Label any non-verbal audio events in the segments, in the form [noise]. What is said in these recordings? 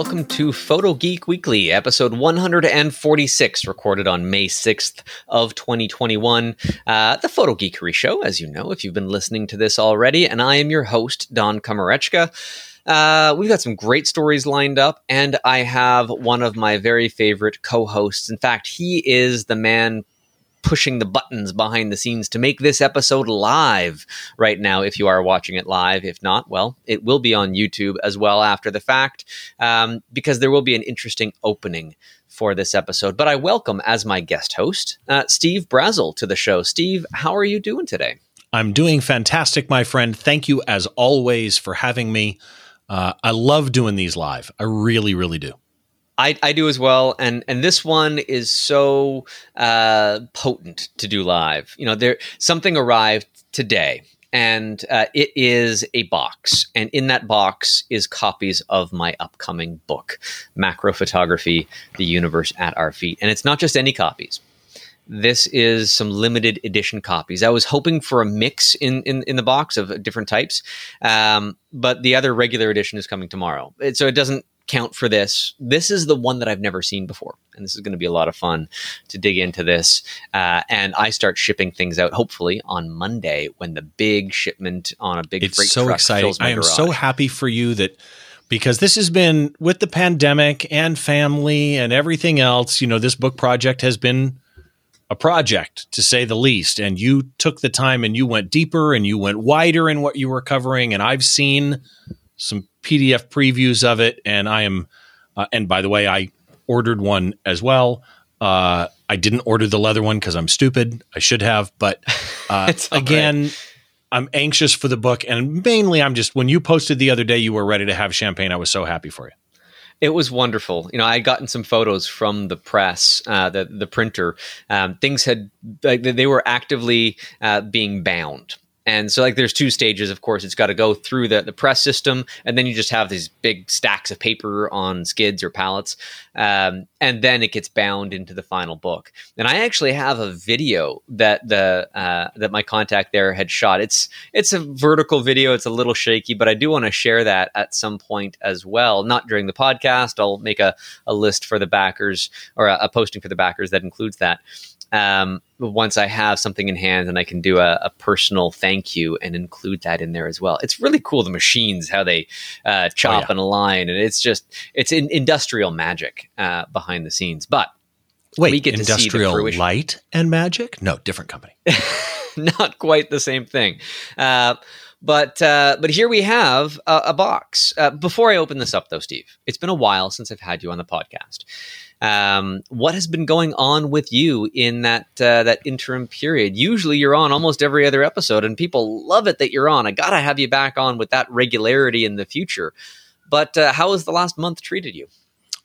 welcome to Photo Geek Weekly, episode 146, recorded on May 6th of 2021. Uh, the Photo Geekery Show, as you know, if you've been listening to this already, and I am your host, Don Komarechka. Uh, we've got some great stories lined up, and I have one of my very favorite co-hosts. In fact, he is the man pushing the buttons behind the scenes to make this episode live right now if you are watching it live. If not well it will be on youtube as well after the fact um, because there will be an interesting opening for this episode. But i welcome as my guest host uh, steve Brazill to the show. Steve how are you doing today? I'm doing fantastic my friend. Thank you as always for having me. Uh, i love doing these live. I really really do I, I do as well, and and this one is so uh, potent to do live. You know, there something arrived today, and uh, it is a box, and in that box is copies of my upcoming book, Macro Photography: The Universe at Our Feet, and it's not just any copies. This is some limited edition copies. I was hoping for a mix in, in, in the box of different types, um, but the other regular edition is coming tomorrow. It, so it doesn't count for this. This is the one that I've never seen before, and this is going to be a lot of fun to dig into this. Uh, and I start shipping things out hopefully on Monday when the big shipment on a big it's freight so truck exciting. fills my I am garage. so happy for you that because this has been with the pandemic and family and everything else. You know, this book project has been a project to say the least. And you took the time and you went deeper and you went wider in what you were covering. And I've seen some PDF previews of it, and I am. Uh, and by the way, I ordered one as well. Uh, I didn't order the leather one because I'm stupid. I should have, but [laughs] uh, again, I'm anxious for the book, and mainly I'm just when you posted the other day, you were ready to have champagne. I was so happy for you. It was wonderful. You know, I had gotten some photos from the press, uh, the the printer. Um, things had like they were actively uh, being bound. And so, like, there's two stages. Of course, it's got to go through the, the press system, and then you just have these big stacks of paper on skids or pallets, um, and then it gets bound into the final book. And I actually have a video that the uh, that my contact there had shot. It's it's a vertical video. It's a little shaky, but I do want to share that at some point as well. Not during the podcast. I'll make a, a list for the backers or a, a posting for the backers that includes that um, once I have something in hand and I can do a, a, personal thank you and include that in there as well. It's really cool the machines how they uh, chop Oh, yeah. and align, and it's just it's in, industrial magic uh, behind the scenes. But Wait, We get to see the industrial light and magic? No, different company. [laughs] not quite the same thing. Uh, but uh, but here we have a, a box. Uh, before I open this up, though, Steve, it's been a while since I've had you on the podcast. Um, what has been going on with you in that uh, that interim period? Usually, you're on almost every other episode, and people love it that you're on. I gotta have you back on with that regularity in the future. But uh, how has the last month treated you?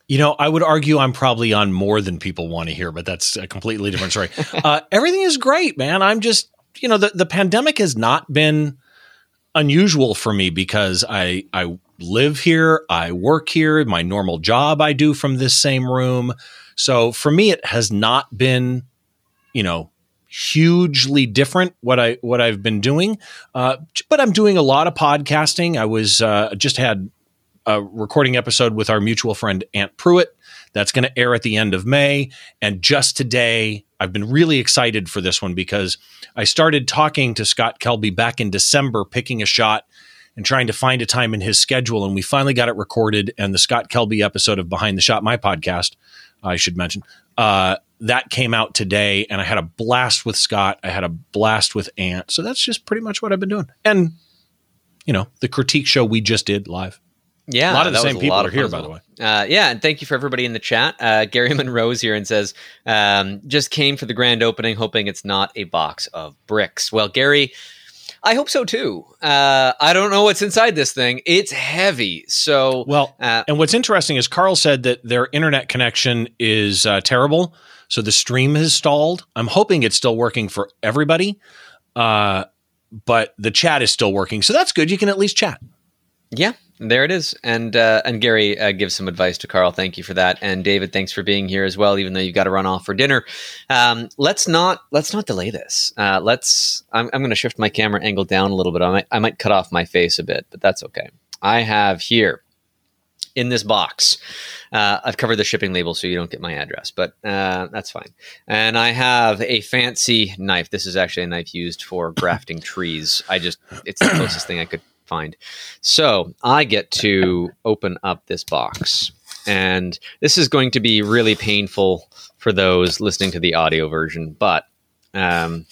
You know, I would argue I'm probably on more than people want to hear, but that's a completely different story. [laughs] uh, everything is great, man. I'm just, you know, the, the pandemic has not been unusual for me because I I live here, I work here, my normal job I do from this same room. So for me, it has not been, you know, hugely different what I what I've been doing. Uh, but I'm doing a lot of podcasting. I was uh, just had a recording episode with our mutual friend Ant Pruitt. That's going to air at the end of May. And just today, I've been really excited for this one because I started talking to Scott Kelby back in December, picking a shot and trying to find a time in his schedule. And we finally got it recorded. And the Scott Kelby episode of Behind the Shot, my podcast, I should mention, uh, that came out today. And I had a blast with Scott. I had a blast with Ant. So that's just pretty much what I've been doing. And, you know, the critique show we just did live. Yeah, a lot of the same people are here, by the way. Uh, yeah, and thank you for everybody in the chat. Uh, Gary [laughs] Monroe's here and says, um, just came for the grand opening, hoping it's not a box of bricks. Well, Gary, I hope so too. Uh, I don't know what's inside this thing. It's heavy. So, Well, uh, and what's interesting is Carl said that their internet connection is uh, terrible, so the stream has stalled. I'm hoping it's still working for everybody, uh, but the chat is still working, so that's good. You can at least chat. yeah, there it is. And uh, and Gary uh, gives some advice to Carl. Thank you for that. And David, thanks for being here as well. Even though you've got to run off for dinner, um, let's not let's not delay this. Uh, let's. I'm, I'm going to shift my camera angle down a little bit. I might I might cut off my face a bit, but that's okay. I have here in this box. Uh, I've covered the shipping label so you don't get my address, but uh, that's fine. And I have a fancy knife. This is actually a knife used for grafting trees. I just, it's the closest thing I could find. So I get to open up this box. And this is going to be really painful for those listening to the audio version, but um,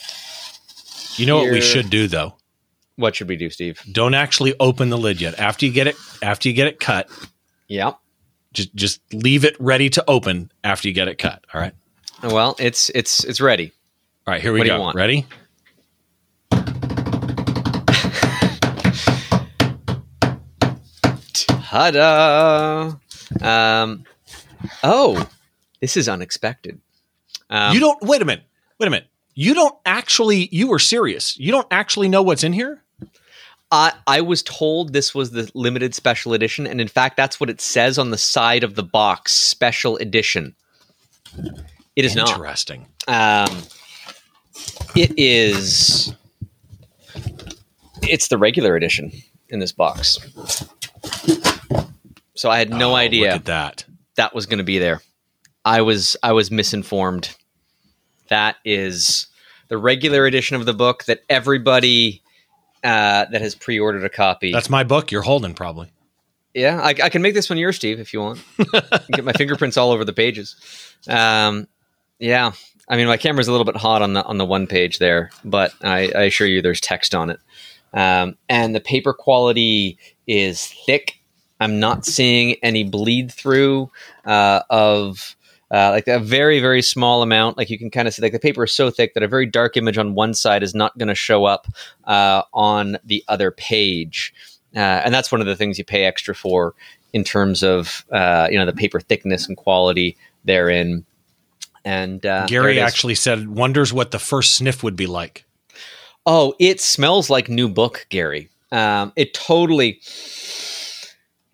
You know what we should do though? what should we do, Steve? Don't actually open the lid yet. After you get it, after you get it cut, Yeah. just just leave it ready to open after you get it cut. All right. Well, it's it's it's ready. All right. Here we What do you go. want? Ready? Ta-da! Um, oh, this is unexpected. Um, you don't. Wait a minute. Wait a minute. You don't actually. You were serious. You don't actually know what's in here. I, I was told this was the limited special edition, and in fact, that's what it says on the side of the box: special edition. It is not. Interesting. Um, it is. It's the regular edition in this box. So I had no Oh, idea that. that was going to be there. I was I was misinformed. That is the regular edition of the book that everybody uh, that has pre-ordered a copy. That's my book. You're holding probably. yeah, I, I can make this one yours, Steve, if you want. [laughs] Get my fingerprints all over the pages. Um, yeah, I mean my camera's a little bit hot on the on the one page there, but I, I assure you there's text on it, um, and the paper quality is thick. I'm not seeing any bleed through uh, of uh, like a very very small amount. Like you can kind of see, like the paper is so thick that a very dark image on one side is not going to show up uh, on the other page, uh, and that's one of the things you pay extra for in terms of uh, you know the paper thickness and quality therein. And uh, Gary actually said, "Wonders what the first sniff would be like." Oh, it smells like new book, Gary. Um, it totally.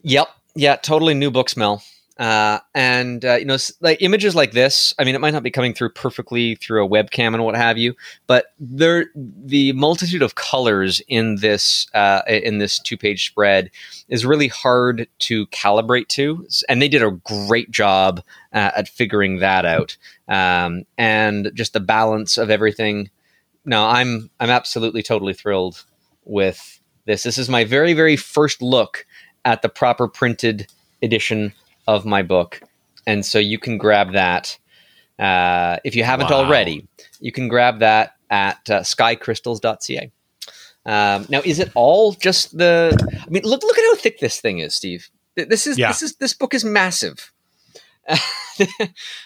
Yep. Yeah. Totally new book smell. Uh, and uh, you know, like images like this. I mean, it might not be coming through perfectly through a webcam and what have you, but there, the multitude of colors in this uh, in this two page spread is really hard to calibrate to, and they did a great job uh, at figuring that out. Um, and just the balance of everything no, I'm I'm absolutely totally thrilled with this. This is my very very first look at the proper printed edition of my book, and so you can grab that uh, if you haven't Wow. already. You can grab that at uh, skycrystals.ca. Um, now, is it all just the? I mean, look look at how thick this thing is, Steve. This is Yeah. this is this book is massive. [laughs]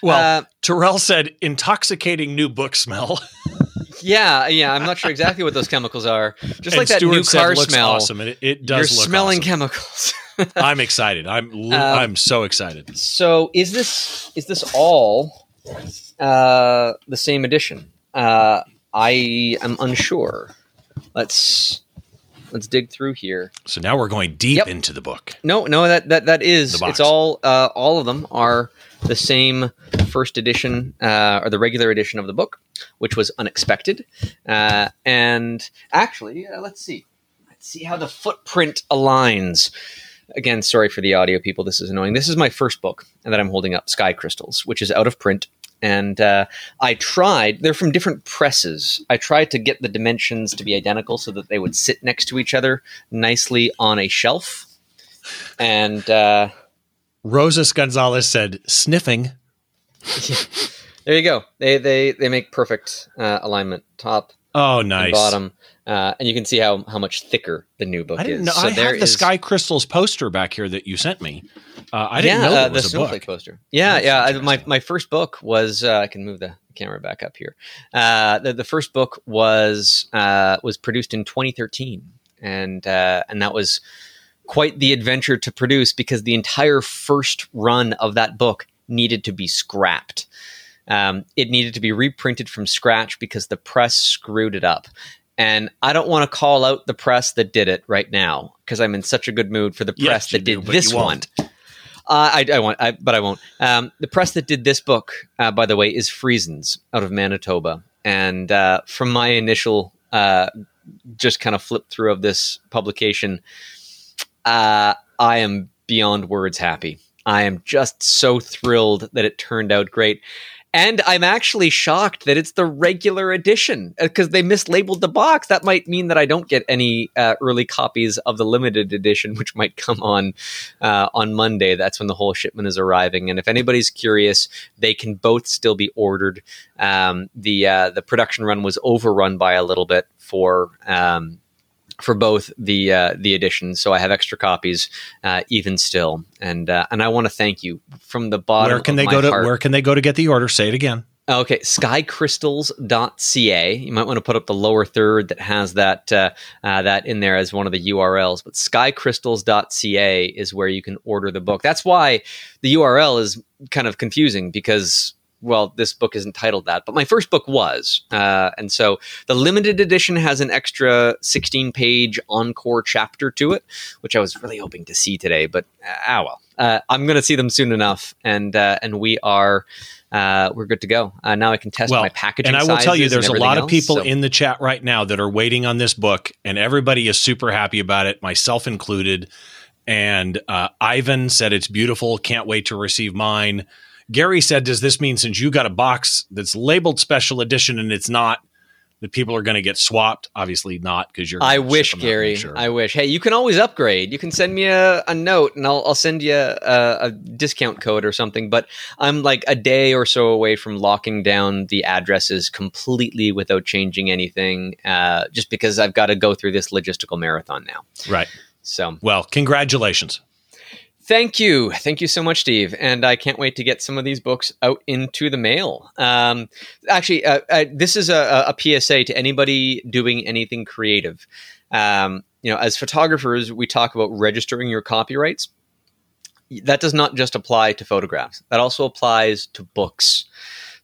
Well, Uh, Terrell said, "Intoxicating new book smell." [laughs] yeah, yeah. I'm not sure exactly what those chemicals are. Just And like that Stuart new said, car "Looks smell. Awesome, it, it does. You're smelling awesome. chemicals. [laughs] I'm excited. I'm Um, I'm so excited. so is this is this all uh, the same edition? Uh, I am unsure. Let's let's dig through here. So now we're going deep Yep. into the book. No, no, that that that is it's all uh, all of them are the same first edition uh, or the regular edition of the book, which was unexpected. Uh, and actually, uh, let's see, let's see how the footprint aligns. Again, sorry for the audio people. This is annoying. This is my first book that I'm holding up, Sky Crystals, which is out of print. And uh, I tried, they're from different presses. I tried to get the dimensions to be identical so that they would sit next to each other nicely on a shelf. And uh, Rosas Gonzalez said, "Sniffing." [laughs] there you go. They they they make perfect uh, alignment, top Oh, and nice. bottom, uh, and you can see how how much thicker the new book I didn't is. know. So I there have the is- Sky Crystals poster back here that you sent me. Uh, I didn't yeah, know uh, the was a snowflake book. poster. Yeah, That's yeah. I, my my first book was uh, I can move the camera back up here. Uh, the, the first book was uh, was produced in 2013, and uh, and that was quite the adventure to produce because the entire first run of that book needed to be scrapped. Um, it needed to be reprinted from scratch because the press screwed it up. And I don't want to call out the press that did it right now because I'm in such a good mood for the press you that do, did but this one. Uh, I, I want, I, but I won't. Um, the press that did this book, uh, by the way, is Friesens out of Manitoba. And uh, from my initial, uh, just kind of flip through of this publication, uh, I am beyond words happy. I am just so thrilled that it turned out great. And I'm actually shocked that it's the regular edition because uh, they mislabeled the box. That might mean that I don't get any uh, early copies of the limited edition, [laughs] which might come on uh, on Monday. That's when the whole shipment is arriving. And if anybody's curious, they can both still be ordered. Um, the uh, the production run was overrun by a little bit for um, for both the uh, the editions. So I have extra copies, uh, even still, and uh, and I want to thank you from the bottom. Where can they go to? Heart. Where can they go to get the order? Say it again. Okay, skycrystals.ca. You might want to put up the lower third that has that uh, uh, that in there as one of the URLs. But skycrystals.ca is where you can order the book. That's why the URL is kind of confusing because well, this book isn't titled that, but my first book was. Uh, and so the limited edition has an extra 16 page encore chapter to it, which I was really hoping to see today, but uh, ah, well. Uh, I'm going to see them soon enough, and uh, and we are uh, we're good to go. Uh, now I can test well, my packaging. And I will tell you, there's a lot of people so. in the chat right now that are waiting on this book, and everybody is super happy about it, myself included. And uh, Ivan said it's beautiful. Can't wait to receive mine. Gary said, "Does this mean since you got a box that's labeled special edition and it's not?" that people are going to get swapped. Obviously not because you're. I wish, Gary. Sure. I wish. Hey, you can always upgrade. You can send me a, a note and I'll, I'll send you a, a, discount code or something. But I'm like a day or so away from locking down the addresses completely without changing anything, uh, just because I've got to go through this logistical marathon now. Right. So, well, congratulations. Thank you. Thank you so much, Steve. And I can't wait to get some of these books out into the mail. Um, actually, uh, uh, this is a, a, PSA to anybody doing anything creative. Um, you know, as photographers, we talk about registering your copyrights. That does not just apply to photographs, that also applies to books.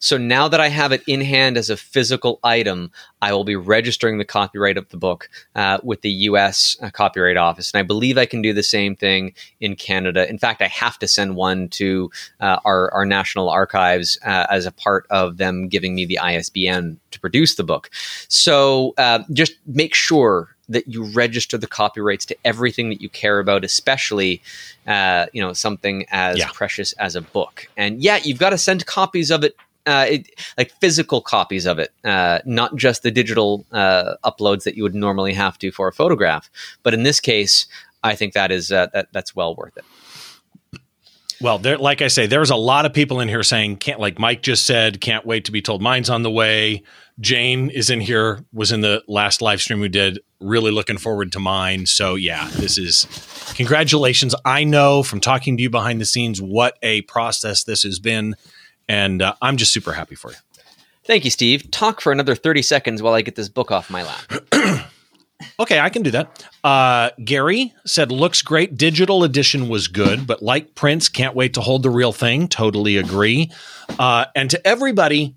So now that I have it in hand as a physical item, I will be registering the copyright of the book uh, with the US uh, Copyright Office. And I believe I can do the same thing in Canada. In fact, I have to send one to uh, our, our national archives uh, as a part of them giving me the ISBN to produce the book. So uh, just make sure that you register the copyrights to everything that you care about, especially uh, you know something as yeah. precious as a book. And yeah, you've got to send copies of it uh, it, like physical copies of it, uh, not just the digital uh, uploads that you would normally have to for a photograph. But in this case, I think that is uh, that that's well worth it. Well, there, like I say, there's a lot of people in here saying can't. Like Mike just said, can't wait to be told mine's on the way. Jane is in here, was in the last live stream we did. Really looking forward to mine. So yeah, this is congratulations. I know from talking to you behind the scenes what a process this has been and uh, I'm just super happy for you. Thank you, Steve. Talk for another 30 seconds while I get this book off my lap. [clears throat] okay, I can do that. Uh, Gary said, looks great. Digital edition was good, but like prints, can't wait to hold the real thing. Totally agree. Uh, and to everybody,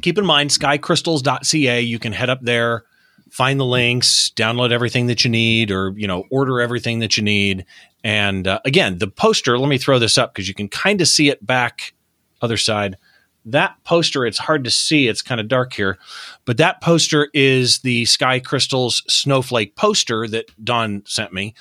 keep in mind skycrystals.ca. You can head up there, find the links, download everything that you need, or you know, order everything that you need. And uh, again, the poster. Let me throw this up because you can kind of see it back other side. That poster, it's hard to see. It's kind of dark here, but that poster is the Sky Crystals snowflake poster that Don sent me.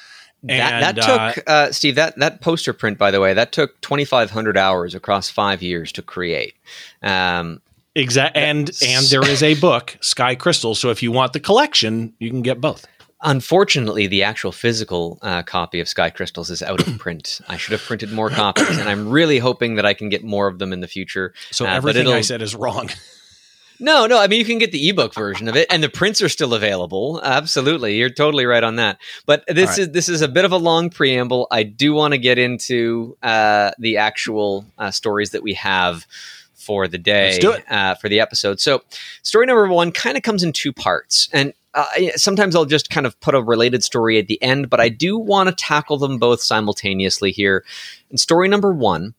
And, that, that took uh, uh, Steve. That that poster print, by the way, that took twenty five hundred hours across five years to create. Um, exact, and and there is a book, Sky Crystals. So if you want the collection, you can get both. Unfortunately, the actual physical uh, copy of Sky Crystals is out of [clears throat] print. I should have printed more copies, and I'm really hoping that I can get more of them in the future. So uh, everything I said is wrong. [laughs] No, no. I mean, you can get the ebook version of it, and the prints are still available. Absolutely, you're totally right on that. But this right. is this is a bit of a long preamble. I do want to get into uh, the actual uh, stories that we have for the day uh, for the episode. So, story number one kind of comes in two parts, and uh, sometimes I'll just kind of put a related story at the end, but I do want to tackle them both simultaneously here. And story number one,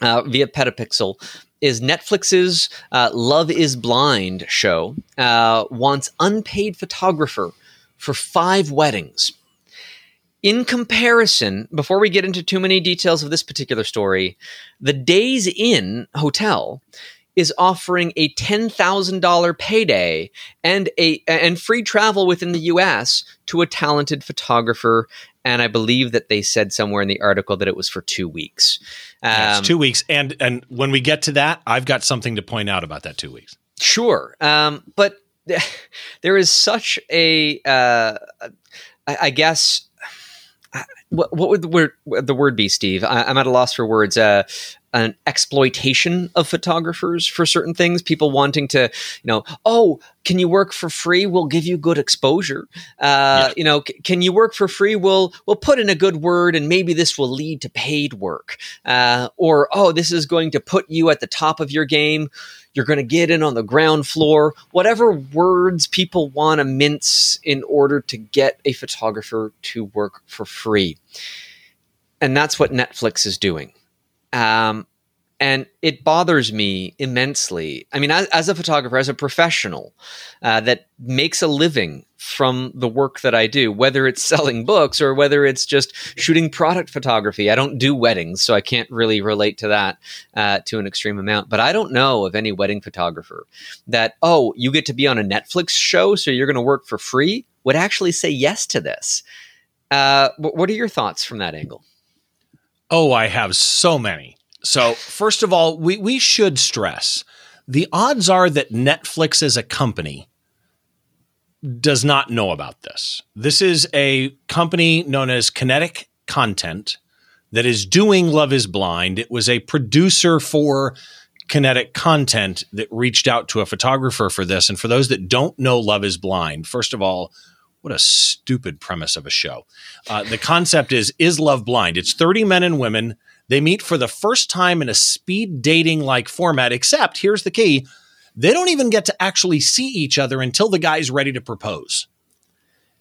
uh, via Petapixel, is Netflix's uh, Love is Blind show uh, wants unpaid photographer for five weddings. In comparison, before we get into too many details of this particular story, the Days Inn Hotel is offering a $10,000 payday and a and free travel within the US to a talented photographer and I believe that they said somewhere in the article that it was for two weeks. Um, yeah, two weeks, and and when we get to that, I've got something to point out about that two weeks. Sure, um, but [laughs] there is such a, uh, I, I guess what, what would the word, the word be, Steve? I, am at a loss for words. Uh, an exploitation of photographers for certain things. People wanting to, you know, oh, can you work for free? We'll give you good exposure. Uh, yeah. You know, c- can you work for free? We'll we'll put in a good word, and maybe this will lead to paid work. Uh, or oh, this is going to put you at the top of your game. You're going to get in on the ground floor. Whatever words people want to mince in order to get a photographer to work for free. And that's what Netflix is doing. Um, and it bothers me immensely. I mean, as, as a photographer, as a professional uh, that makes a living from the work that I do, whether it's [laughs] selling books or whether it's just shooting product photography. I don't do weddings, so I can't really relate to that uh, to an extreme amount. But I don't know of any wedding photographer that, oh, you get to be on a Netflix show, so you're going to work for free, would actually say yes to this. Uh, what are your thoughts from that angle? Oh, I have so many. So, first of all, we, we should stress the odds are that Netflix as a company does not know about this. This is a company known as Kinetic Content that is doing Love is Blind. It was a producer for Kinetic Content that reached out to a photographer for this. And for those that don't know Love is Blind, first of all, what a stupid premise of a show. Uh, the concept is Is Love Blind? It's 30 men and women. They meet for the first time in a speed dating like format, except here's the key they don't even get to actually see each other until the guy's ready to propose.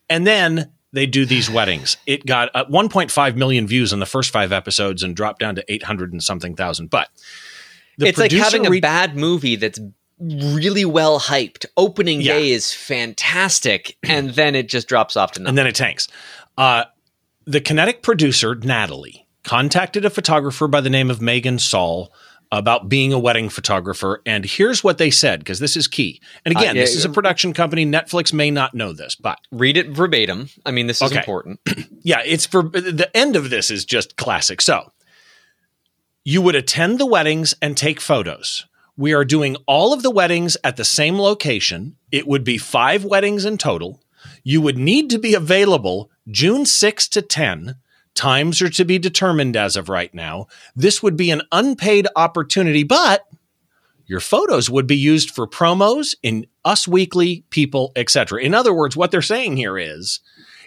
And then they do these weddings. It got uh, 1.5 million views in the first five episodes and dropped down to 800 and something thousand. But it's like having a bad movie that's really well hyped. Opening yeah. day is fantastic, [clears throat] and then it just drops off to nothing. And then it tanks. Uh, the kinetic producer, Natalie, contacted a photographer by the name of Megan Saul about being a wedding photographer. And here's what they said, because this is key. And again, uh, yeah, this is a production company. Netflix may not know this, but read it verbatim. I mean, this is okay. important. [clears throat] yeah, it's for the end of this is just classic. So you would attend the weddings and take photos. We are doing all of the weddings at the same location. It would be five weddings in total. You would need to be available June 6 to 10. Times are to be determined as of right now. This would be an unpaid opportunity, but your photos would be used for promos in Us Weekly, People, etc. In other words, what they're saying here is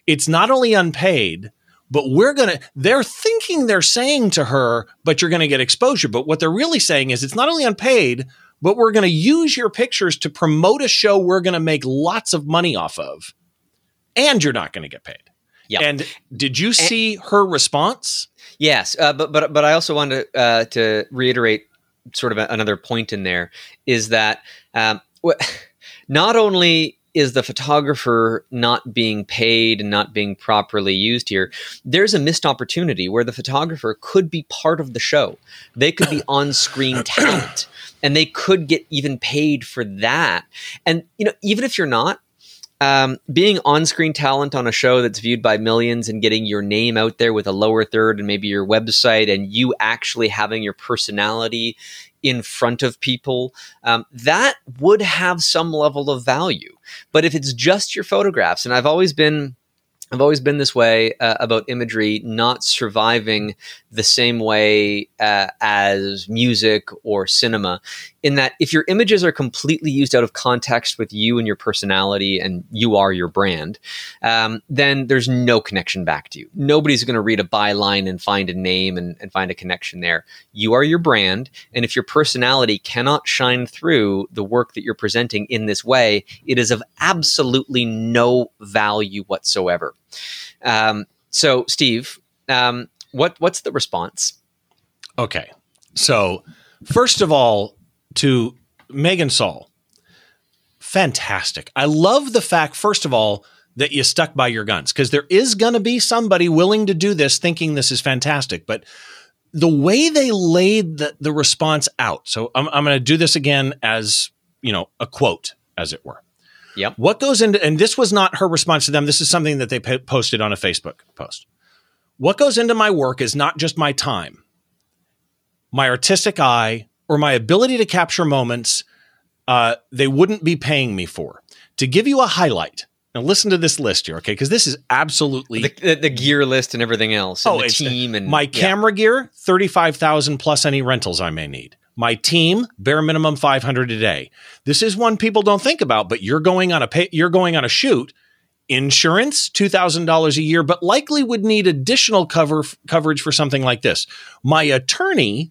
it's not only unpaid, but we're going to, they're thinking they're saying to her, but you're going to get exposure. But what they're really saying is it's not only unpaid, but we're going to use your pictures to promote a show we're going to make lots of money off of. And you're not going to get paid. Yeah. And did you see and, her response? Yes, uh, but but but I also wanted to, uh, to reiterate sort of a, another point in there is that um, [laughs] not only is the photographer not being paid and not being properly used here, there's a missed opportunity where the photographer could be part of the show. They could be [coughs] on screen talent and they could get even paid for that. And, you know, even if you're not, um, being on screen talent on a show that's viewed by millions and getting your name out there with a lower third and maybe your website and you actually having your personality in front of people, um, that would have some level of value. But if it's just your photographs, and I've always been I've always been this way uh, about imagery not surviving the same way uh, as music or cinema in that if your images are completely used out of context with you and your personality and you are your brand, um, then there's no connection back to you. Nobody's going to read a byline and find a name and, and find a connection there. You are your brand. And if your personality cannot shine through the work that you're presenting in this way, it is of absolutely no value whatsoever. Um, so, Steve, um, what what's the response? Okay, so first of all, to Megan Saul. Fantastic. I love the fact, first of all, that you stuck by your guns because there is going to be somebody willing to do this thinking this is fantastic. But the way they laid the, the response out, so I'm, I'm going to do this again as, you know, a quote, as it were. Yep. What goes into, and this was not her response to them. This is something that they posted on a Facebook post. What goes into my work is not just my time, my artistic eye, or my ability to capture moments uh, they wouldn't be paying me for. To give you a highlight, now listen to this list here, okay? Because this is absolutely the, the, the, gear list and everything else. And oh, the team and my yeah. camera gear, thirty-five thousand plus any rentals I may need. My team, bare minimum five hundred a day. This is one people don't think about, but you're going on a pay, you're going on a shoot. Insurance, two thousand dollars a year, but likely would need additional cover coverage for something like this. My attorney,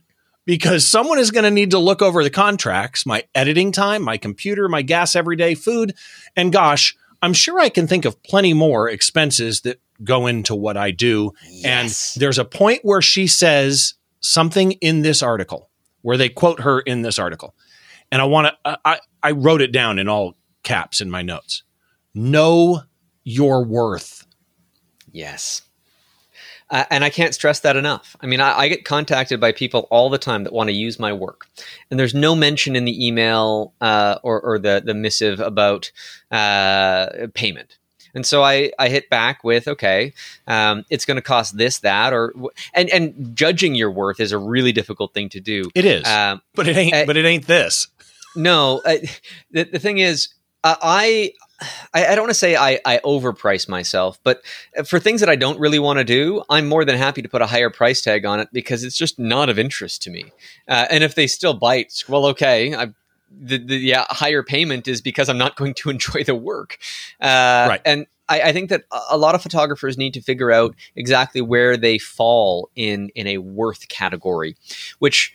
because someone is going to need to look over the contracts, my editing time, my computer, my gas every day, food, and gosh, I'm sure I can think of plenty more expenses that go into what I do. Yes. And there's a point where she says something in this article where they quote her in this article. And I want to, I, I wrote it down in all caps in my notes. Know your worth. Yes. Uh, and I can't stress that enough. I mean, I, I, get contacted by people all the time that want to use my work, and there's no mention in the email uh, or, or, the the missive about uh, payment. And so I, I hit back with, okay, um, it's going to cost this, that, or and and judging your worth is a really difficult thing to do. It is, um, but it ain't. but it ain't this. No, the the thing is, I I, I don't want to say I, I overprice myself, but for things that I don't really want to do, I'm more than happy to put a higher price tag on it because it's just not of interest to me. Uh, and if they still bite, well, okay, I, the, the yeah higher payment is because I'm not going to [laughs] enjoy the work. Uh, right. And I, I, think that a lot of photographers need to figure out exactly where they fall in in a worth category, which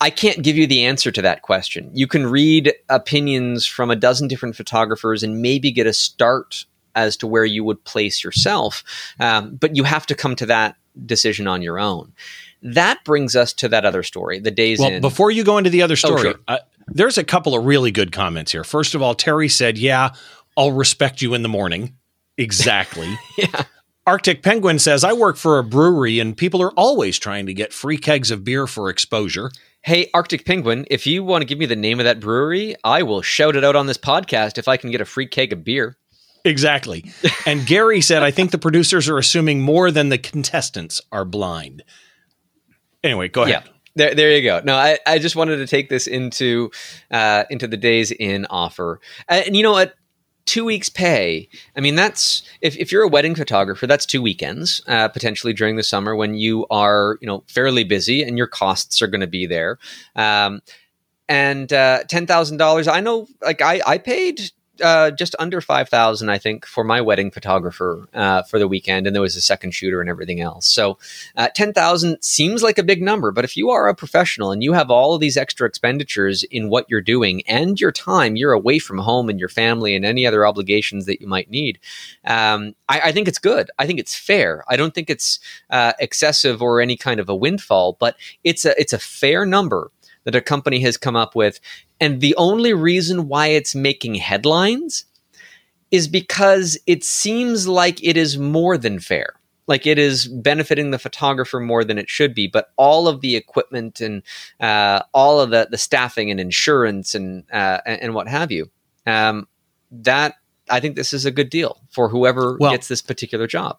I can't give you the answer to that question. You can read opinions from a dozen different photographers and maybe get a start as to where you would place yourself, um, but you have to come to that decision on your own. That brings us to that other story, the days well, in. Before you go into the other story, oh, sure. uh, there's a couple of really good comments here. First of all, Terry said, "Yeah, I'll respect you in the morning." Exactly. [laughs] yeah. Arctic Penguin says, I work for a brewery and people are always trying to get free kegs of beer for exposure. Hey, Arctic Penguin, if you want to give me the name of that brewery, I will shout it out on this podcast if I can get a free keg of beer. Exactly. And Gary said, I think the producers are assuming more than the contestants are blind. Anyway, go ahead. Yeah. There, there you go. No, I, I just wanted to take this into uh, into the Days Inn offer, and you know what? Two weeks pay. I mean that's if, if you're a wedding photographer that's two weekends uh, potentially during the summer when you are you know fairly busy and your costs are going to be there. Um, and uh, $10000 i know like i, I paid uh, just under five thousand, I think, for my wedding photographer uh, for the weekend, and there was a second shooter and everything else. So, uh, ten thousand seems like a big number, but if you are a professional and you have all of these extra expenditures in what you're doing and your time, you're away from home and your family and any other obligations that you might need. Um, I, I, think it's good. I think it's fair. I don't think it's uh, excessive or any kind of a windfall, but it's a it's a fair number that a company has come up with. And the only reason why it's making headlines is because it seems like it is more than fair. Like it is benefiting the photographer more than it should be, but all of the equipment and uh, all of the, the staffing and insurance and uh, and what have you, um, that I think this is a good deal for whoever well, gets this particular job.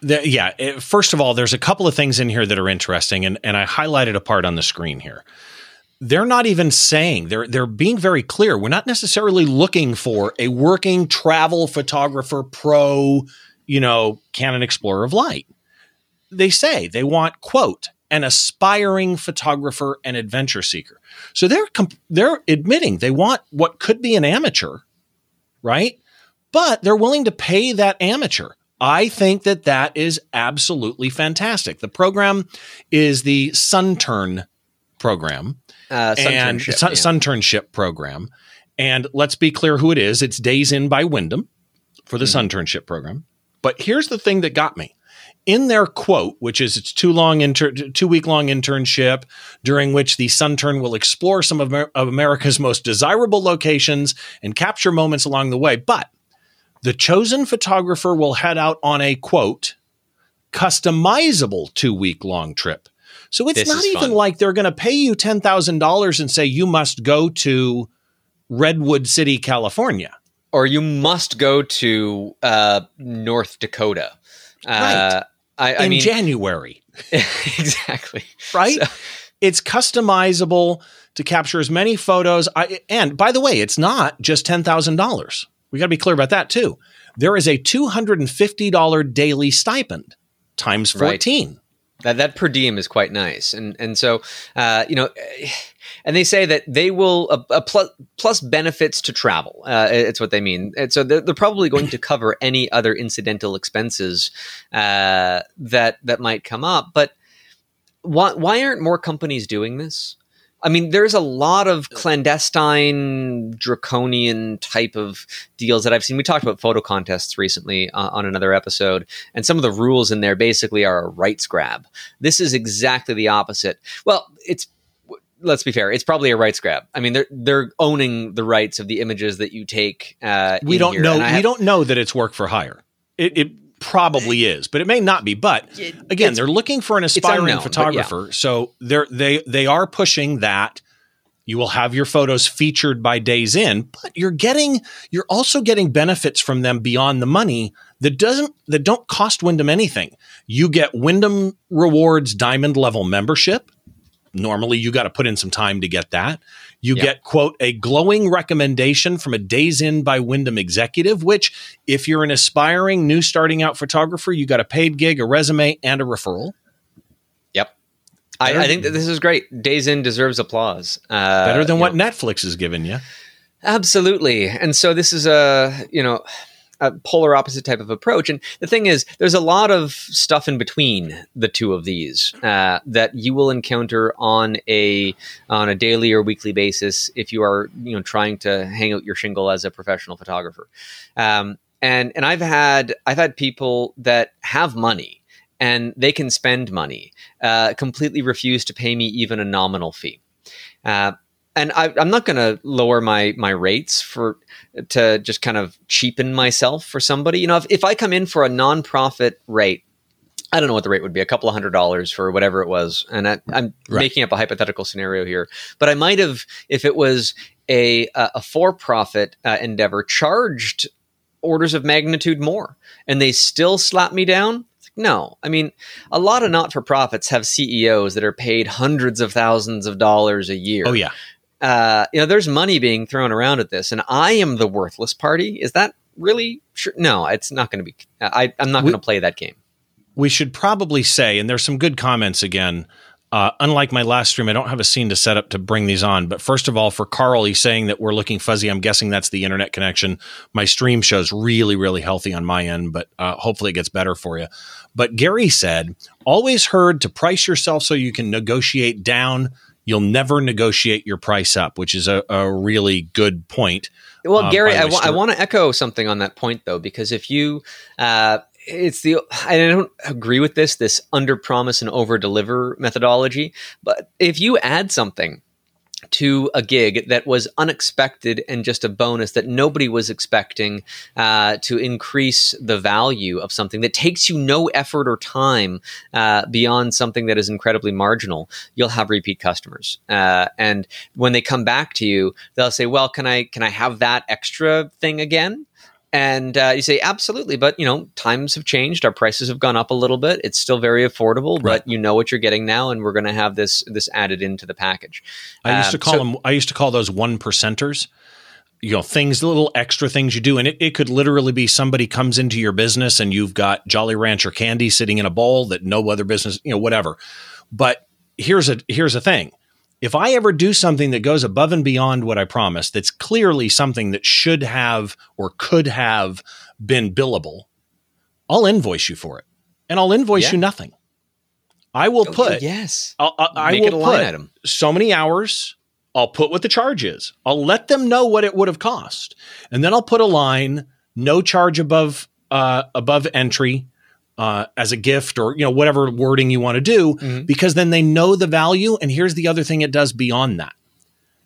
The, yeah. It, first of all, there's a couple of things in here that are interesting, and, and I highlighted a part on the screen here they're not even saying they're they're being very clear. We're not necessarily looking for a working travel photographer pro, you know, Canon Explorer of Light. They say they want quote an aspiring photographer and adventure seeker. So they're comp- they're admitting they want what could be an amateur, right? But they're willing to pay that amateur. I think that that is absolutely fantastic. The program is the Suntern program uh, and sun, yeah. Sunternship program. And let's be clear who it is. It's Days Inn by Wyndham for the mm-hmm. Sunternship program. But here's the thing that got me. In their quote, which is it's two long inter- two week long internship during which the Suntern will explore some of, Amer- of America's most desirable locations and capture moments along the way. But the chosen photographer will head out on a quote customizable two week long trip so it's this not even fun. like they're going to pay you $10,000 and say you must go to Redwood City, California. Or you must go to uh, North Dakota. Uh, right. I, I in mean, January, [laughs] exactly. right? So- it's customizable to capture as many photos. I, and by the way, it's not just $10,000. We got to be clear about that too. There is a $250 daily stipend times Right. 14. That that per diem is quite nice, and and so uh, you know, and they say that they will a, a plus, plus benefits to travel. Uh, it's what they mean, and so they're, they're probably going to cover any other incidental expenses uh, that that might come up. But why why aren't more companies doing this? I mean, there's a lot of clandestine, draconian type of deals that I've seen. We talked about photo contests recently uh, on another episode, and some of the rules in there basically are a rights grab. This is exactly the opposite. Well, it's let's be fair, it's probably a rights grab. I mean, they're they're owning the rights of the images that you take. Uh, We in don't here, know. We have- don't know that it's work for hire. It, it probably is, but it may not be. But again, it's- they're looking for an aspiring unknown, but yeah. photographer, so they're they they are pushing that. You will have your photos featured by Days Inn, but you're getting you're also getting benefits from them beyond the money that doesn't that don't cost Wyndham anything. You get Wyndham Rewards Diamond level membership. Normally, you got to put in some time to get that. You Yeah. get, quote, a glowing recommendation from a Days Inn by Wyndham executive, which, if you're an aspiring new starting out photographer, you got a paid gig, a resume, and a referral. Yep. I, I think that this is great. Days Inn deserves applause. Uh, Better than what know, Netflix has given you. Absolutely. And so this is a, you know, a polar opposite type of approach. And the thing is, there's a lot of stuff in between the two of these uh, that you will encounter on a on a daily or weekly basis if you are, you know, trying to hang out your shingle as a professional photographer. Um, and and I've had I've had people that have money and they can spend money, uh, completely refuse to pay me even a nominal fee. Uh, and I, I'm not going to lower my my rates for to just kind of cheapen myself for somebody. You know, if, if I come in for a nonprofit rate, I don't know what the rate would be, a couple of hundred dollars for whatever it was, and I, I'm Right. making up a hypothetical scenario here. But I might have, if it was a a, a for profit uh, endeavor, charged orders of magnitude more, and they still slap me down. No, I mean, a lot of not for profits have CEOs that are paid hundreds of thousands of dollars a year Oh, yeah. Uh, you know, there's money being thrown around at this, and I am the worthless party. Is that really true? No, it's not going to be. I, I'm not going to play that game. we should probably say, and there's some good comments again. Uh, unlike my last stream, I don't have a scene to set up to bring these on. But first of all, for Carl, he's saying that we're looking fuzzy. I'm guessing that's the internet connection. My stream shows really, really healthy on my end, but uh, hopefully it gets better for you. But Gary said, always heard to price yourself so you can negotiate down. You'll never negotiate your price up, which is a, a really good point. Well, Uh, Gary, I wa- I want to echo something on that point though, because if you, uh, it's the I don't agree with this this under promise and over deliver methodology, but if you add something to a gig that was unexpected and just a bonus that nobody was expecting uh, to increase the value of something that takes you no effort or time uh, beyond something that is incredibly marginal, you'll have repeat customers. Uh, and when they come back to you, they'll say, "Well, can I can I have that extra thing again?" And uh, you say, absolutely, but you know, times have changed. Our prices have gone up a little bit. It's still very affordable, Right. but you know what you're getting now, and we're going to have this this added into the package. I used to Um, call so- them. I used to call those one percenters. You know, things, little extra things you do, and it, it could literally be somebody comes into your business and you've got Jolly Rancher candy sitting in a bowl that no other business, you know, whatever. But here's a here's a thing: if I ever do something that goes above and beyond what I promised, that's clearly something that should have or could have been billable, I'll invoice you for it, and I'll invoice Yeah. you nothing. I will Oh, put yes, I'll, I, I will put item. so many hours. I'll put what the charge is. I'll let them know what it would have cost, and then I'll put a line: no charge above uh, above entry uh, as a gift, or you know whatever wording you want to do, Mhm. because then they know the value. And here's the other thing: it does beyond that.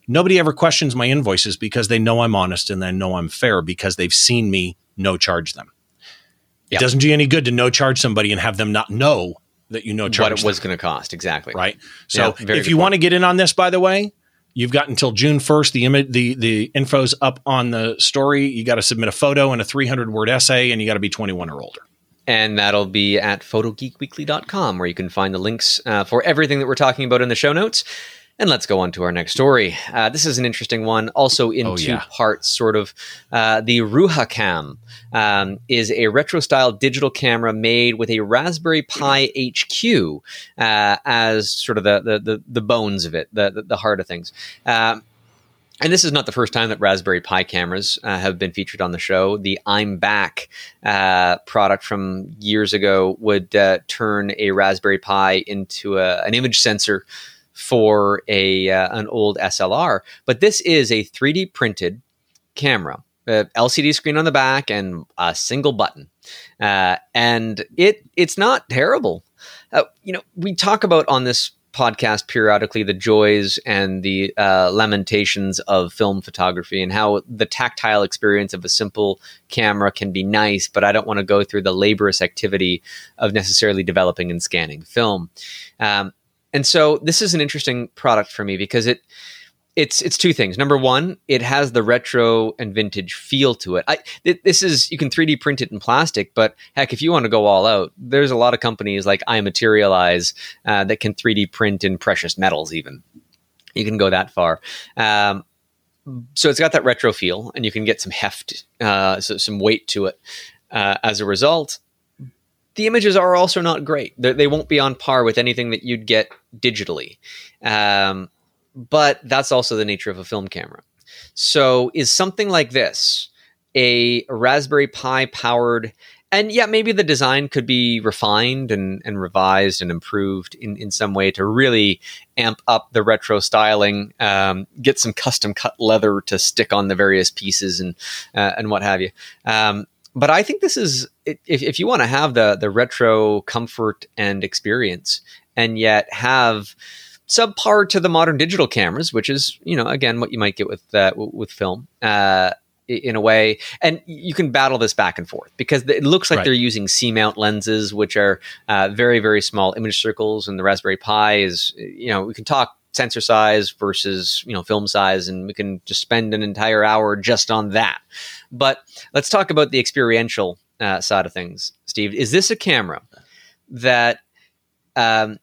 Nobody ever questions my invoices because they know I'm honest and they know I'm fair because they've seen me no charge them. It doesn't do you any good to no charge somebody and have them not know that you no charge what it was going to cost exactly. right? So Yeah, if you want to get in on this, by the way, you've got until June first. The image, the the info's up on the story. You got to submit a photo and a 300 word essay, and you got to be 21 or older. And that'll be at photogeekweekly.com, where you can find the links uh, for everything that we're talking about in the show notes. And let's go on to our next story. Uh, this is an interesting one, also in Oh, two yeah. parts, sort of. Uh, the Ruha Cam um, is a retro style digital camera made with a Raspberry Pi HQ uh, as sort of the, the, the, the bones of it, the, the, the heart of things. Um, and this is not the first time that Raspberry Pi cameras uh, have been featured on the show. The I'm Back uh, product from years ago would uh, turn a Raspberry Pi into a, an image sensor for a uh, an old SLR. But this is a 3D printed camera, a LCD screen on the back, and a single button. Uh, and it it's not terrible. Uh, you know, we talk about on this podcast periodically the joys and the uh, lamentations of film photography and how the tactile experience of a simple camera can be nice, but I don't want to go through the laborious activity of necessarily developing and scanning film. Um, and so this is an interesting product for me because it it's it's two things. Number one, it has the retro and vintage feel to it. I, th- this is you can 3D print it in plastic, but heck, if you want to go all out, there's a lot of companies like iMaterialize uh, that can 3D print in precious metals. Even you can go that far. Um, so it's got that retro feel, and you can get some heft, uh, so some weight to it. Uh, as a result, the images are also not great. They, they won't be on par with anything that you'd get digitally. Um, but that's also the nature of a film camera. So, is something like this a Raspberry Pi powered? And yeah, maybe the design could be refined and, and revised and improved in, in some way to really amp up the retro styling, um, get some custom cut leather to stick on the various pieces and uh, and what have you. Um, but I think this is if, if you want to have the the retro comfort and experience, and yet have subpar to the modern digital cameras, which is you know again what you might get with uh, with film uh, in a way, and you can battle this back and forth because it looks like Right. they're using C mount lenses, which are uh, very very small image circles, and the Raspberry Pi is you know we can talk sensor size versus you know film size, and we can just spend an entire hour just on that. But let's talk about the experiential uh, side of things, Steve. Is this a camera that um,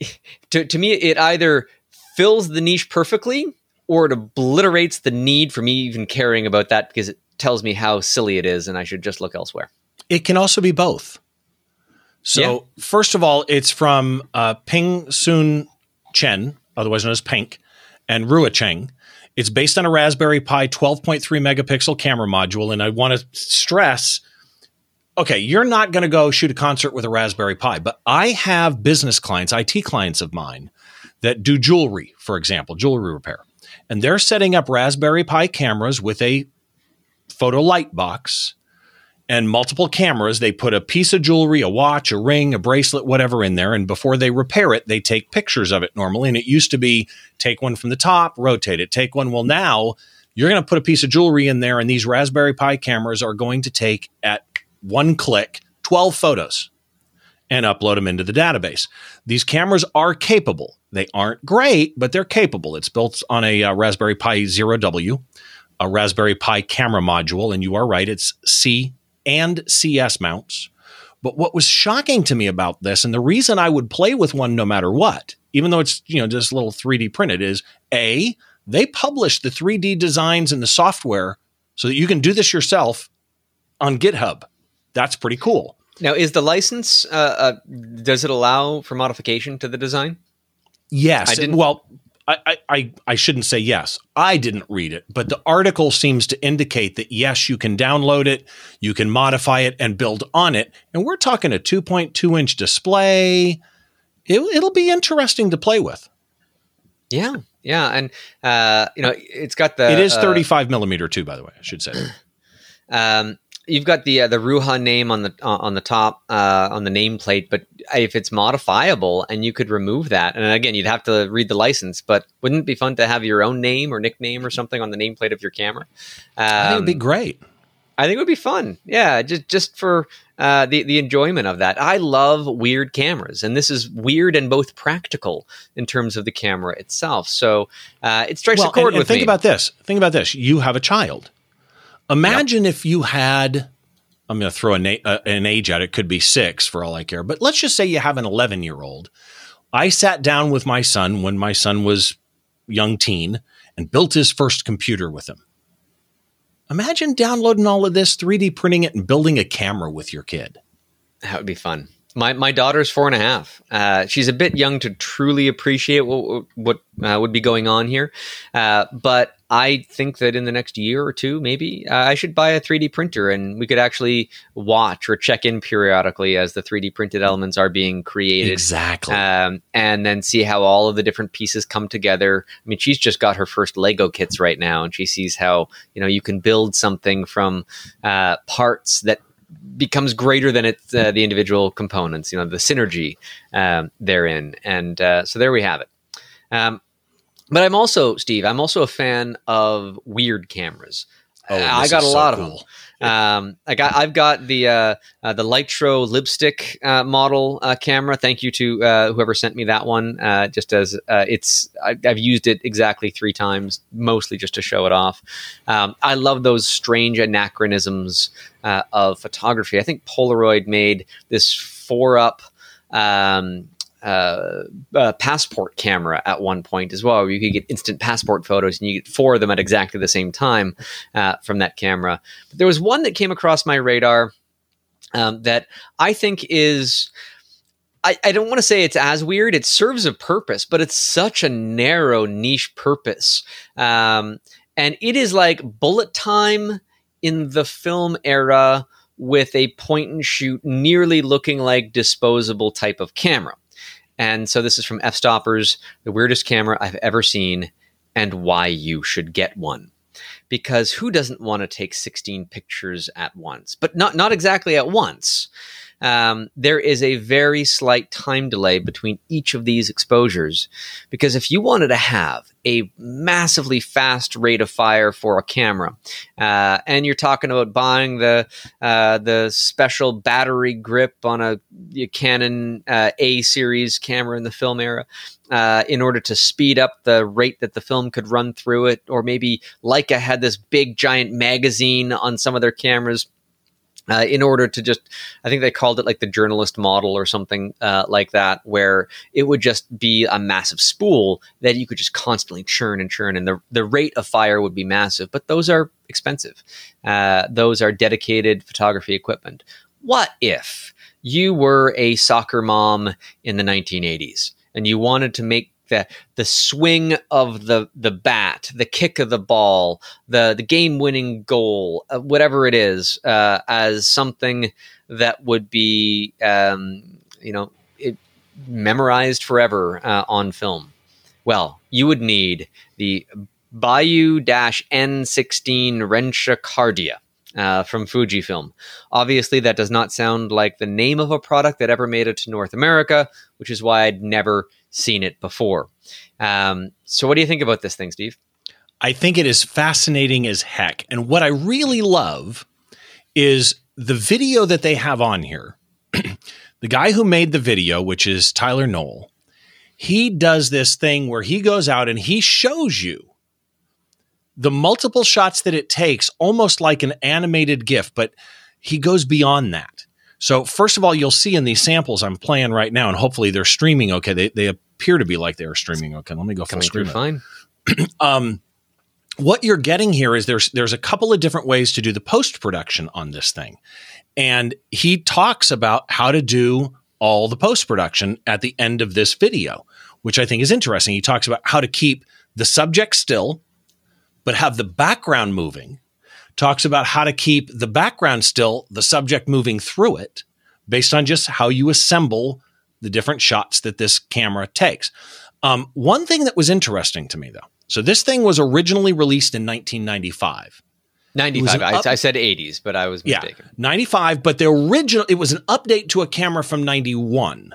[laughs] to, to me, it either fills the niche perfectly or it obliterates the need for me even caring about that because it tells me how silly it is and I should just look elsewhere. It can also be both. So, first of all, it's from uh, Ping Soon Chen, otherwise known as Pink, and Ruha Cheng. It's based on a Raspberry Pi 12.3 megapixel camera module. And I want to stress okay, you're not going to go shoot a concert with a Raspberry Pi, but I have business clients, IT clients of mine that do jewelry, for example, jewelry repair. And they're setting up Raspberry Pi cameras with a photo light box and multiple cameras. They put a piece of jewelry, a watch, a ring, a bracelet, whatever in there. And before they repair it, they take pictures of it normally. And it used to be take one from the top, rotate it, take one. Well, now you're going to put a piece of jewelry in there, and these Raspberry Pi cameras are going to take at one click 12 photos and upload them into the database. These cameras are capable. They aren't great, but they're capable. It's built on a uh, Raspberry Pi Zero W, a Raspberry Pi camera module, and you are right, it's C and CS mounts. But what was shocking to me about this, and the reason I would play with one no matter what, even though it's you know just a little 3D printed, is a they publish the 3D designs and the software so that you can do this yourself on GitHub. That's pretty cool. Now, is the license, uh, uh, does it allow for modification to the design? Yes. I didn't- well, I, I, I, shouldn't say yes. I didn't read it, but the article seems to indicate that yes, you can download it, you can modify it and build on it. And we're talking a 2.2 inch display. It, it'll be interesting to play with. Yeah. Yeah. And, uh, you know, it's got the. it is uh, 35 millimeter too, by the way, I should say. [clears throat] Um, you've got the uh, the Ruha name on the uh, on the top uh, on the nameplate, but if it's modifiable and you could remove that, and again, you'd have to read the license. But wouldn't it be fun to have your own name or nickname or something on the nameplate of your camera? Um, I think it'd be great. I think it would be fun. Yeah, just just for uh, the the enjoyment of that. I love weird cameras, and this is weird and both practical in terms of the camera itself. So uh, it strikes a Well, chord and, and with think me. about this. Think about this. You have a child. Imagine if you had I'm going to throw a na- uh, an age out. It could be six for all I care. But let's just say you have an 11 year old. I sat down with my son when my son was young teen and built his first computer with him. Imagine downloading all of this, 3D printing it, and building a camera with your kid. That would be fun. My my daughter's four and a half. Uh, she's a bit young to truly appreciate what what uh, would be going on here, uh, but I think that in the next year or two, maybe uh, I should buy a 3D printer, and we could actually watch or check in periodically as the 3D printed elements are being created. Exactly, um, and then see how all of the different pieces come together. I mean, she's just got her first Lego kits right now, and she sees how you know you can build something from uh, parts that becomes greater than it's uh, the individual components. You know, the synergy um, therein, and uh, so there we have it. Um, but I'm also Steve. I'm also a fan of weird cameras. Oh, I got a so lot cool. of them. Um, I got I've got the uh, uh, the Lytro lipstick uh, model uh, camera. Thank you to uh, whoever sent me that one. Uh, just as uh, it's I, I've used it exactly three times, mostly just to show it off. Um, I love those strange anachronisms uh, of photography. I think Polaroid made this four up. Um, uh, uh, passport camera at one point as well, where you could get instant passport photos and you get four of them at exactly the same time uh, from that camera. But there was one that came across my radar um, that I think is. I, I don't want to say it's as weird. It serves a purpose, but it's such a narrow niche purpose. Um, and it is like bullet time in the film era with a point and shoot, nearly looking like disposable type of camera. And so this is from Fstoppers, the weirdest camera I've ever seen, and why you should get one. Because who doesn't want to take 16 pictures at once? But not not exactly at once. Um, there is a very slight time delay between each of these exposures. Because if you wanted to have a massively fast rate of fire for a camera, uh, and you're talking about buying the uh, the special battery grip on a, a Canon uh, A series camera in the film era, uh, in order to speed up the rate that the film could run through it, or maybe Leica had this big giant magazine on some of their cameras. Uh, in order to just, I think they called it like the journalist model or something uh, like that, where it would just be a massive spool that you could just constantly churn and churn, and the the rate of fire would be massive. But those are expensive. Uh, those are dedicated photography equipment. What if you were a soccer mom in the 1980s and you wanted to make the the swing of the the bat, the kick of the ball, the the game winning goal, uh, whatever it is, uh, as something that would be um, you know it, memorized forever uh, on film. Well, you would need the Bayou N16 Rensha Cardia. Uh, from Fujifilm. Obviously, that does not sound like the name of a product that ever made it to North America, which is why I'd never seen it before. Um, so, what do you think about this thing, Steve? I think it is fascinating as heck. And what I really love is the video that they have on here. [clears throat] the guy who made the video, which is Tyler Knoll, he does this thing where he goes out and he shows you the multiple shots that it takes, almost like an animated GIF, but he goes beyond that. So, first of all, you'll see in these samples I'm playing right now, and hopefully they're streaming okay. They, they appear to be like they are streaming okay. Let me go full screen. fine. [clears throat] um, what you're getting here is there's there's a couple of different ways to do the post production on this thing, and he talks about how to do all the post production at the end of this video, which I think is interesting. He talks about how to keep the subject still, but have the background moving. Talks about how to keep the background still, the subject moving through it, based on just how you assemble the different shots that this camera takes. Um, one thing that was interesting to me, though, so this thing was originally released in 1995. 95. an up- I, I said 80s, but I was Yeah, mistaken. 95, but the original, it was an update to a camera from 91.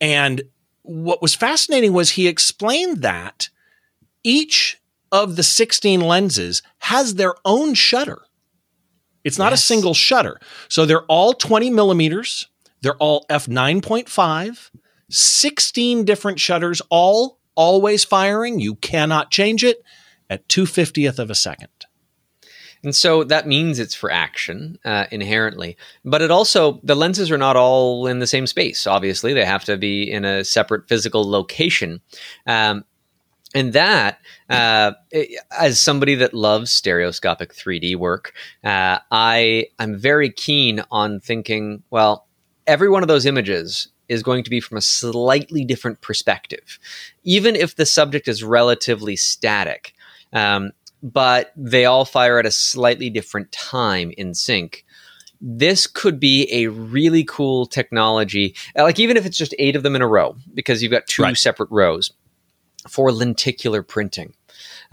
And what was fascinating was he explained that each of the 16 lenses has their own shutter. It's not a single shutter. So they're all 20 millimeters. They're all f9.5, 16 different shutters, all always firing. You cannot change it at 250th of a second. And so that means it's for action uh, inherently. But it also, the lenses are not all in the same space, obviously. They have to be in a separate physical location. Um, and that, uh, as somebody that loves stereoscopic 3D work, uh, I I'm very keen on thinking. Well, every one of those images is going to be from a slightly different perspective, even if the subject is relatively static. Um, but they all fire at a slightly different time in sync. This could be a really cool technology, like even if it's just eight of them in a row, because you've got two right. separate rows for lenticular printing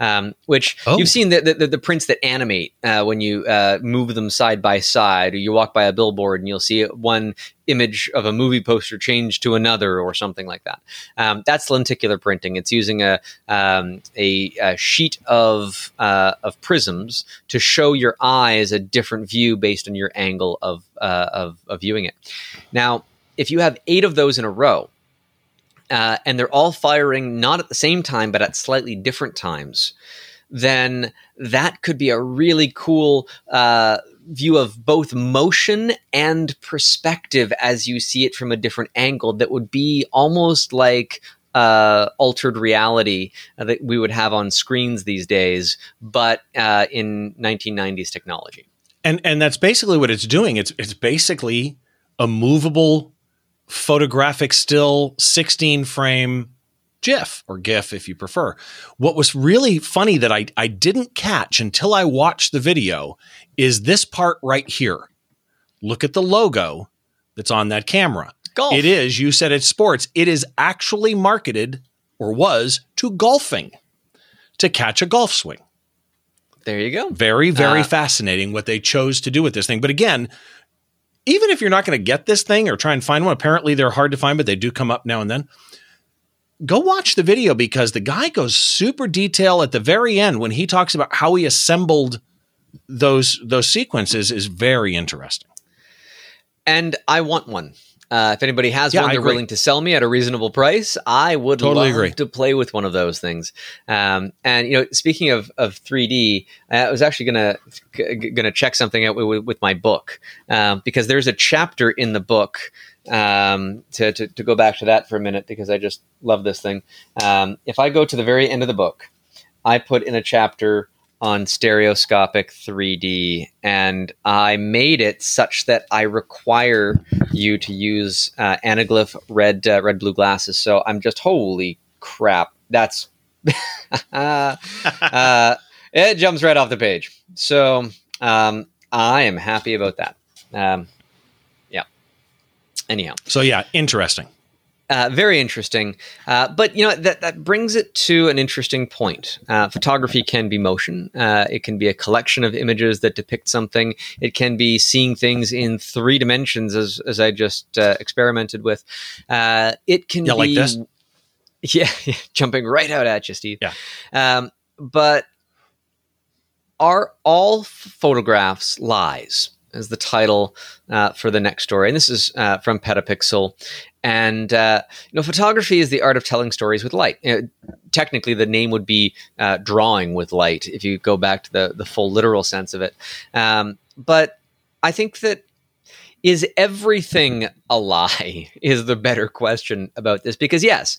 um, which oh. you've seen the, the, the, prints that animate uh, when you uh, move them side by side, or you walk by a billboard and you'll see one image of a movie poster change to another, or something like that. Um, that's lenticular printing. It's using a um, a, a, sheet of uh, of prisms to show your eyes a different view based on your angle of, uh, of, of viewing it. Now, if you have eight of those in a row uh, and they're all firing not at the same time, but at slightly different times, then that could be a really cool uh, view of both motion and perspective as you see it from a different angle that would be almost like uh, altered reality uh, that we would have on screens these days, but uh, in 1990s technology. And and that's basically what it's doing. It's it's basically a movable photographic still 16 frame GIF or GIF if you prefer. What was really funny that I, I didn't catch until I watched the video is this part right here. Look at the logo that's on that camera. Golf. It is, you said it's sports. It is actually marketed or was to golfing to catch a golf swing. There you go. Very, very uh, fascinating what they chose to do with this thing. But again, even if you're not going to get this thing or try and find one, apparently they're hard to find, but they do come up now and then. Go watch the video because the guy goes super detail at the very end when he talks about how he assembled those those sequences is very interesting. And I want one. Uh, if anybody has yeah, one they're willing to sell me at a reasonable price, I would totally love agree. to play with one of those things. Um, and you know, speaking of, of 3D, I was actually gonna g- gonna check something out with, with my book um, because there's a chapter in the book. Um, to, to, to, go back to that for a minute because I just love this thing. Um, if I go to the very end of the book, I put in a chapter on stereoscopic 3D, and I made it such that I require you to use uh, anaglyph red uh, red blue glasses. So I'm just holy crap, that's [laughs] uh, it jumps right off the page. So um, I am happy about that. Um, yeah. Anyhow, so yeah, interesting. Uh, very interesting. Uh, but you know that that brings it to an interesting point. Uh, photography can be motion. Uh, it can be a collection of images that depict something. It can be seeing things in three dimensions, as as I just uh, experimented with. Uh, it can yeah, be like this. [laughs] Yeah, jumping right out at you, Steve. Yeah. Um, but are all photographs lies? Is the title for the next story, and this is from Petapixel. And uh, you know, photography is the art of telling stories with light. You know, technically, the name would be uh, drawing with light if you go back to the the full literal sense of it. Um, but I think that is everything a lie [laughs] is the better question about this because yes,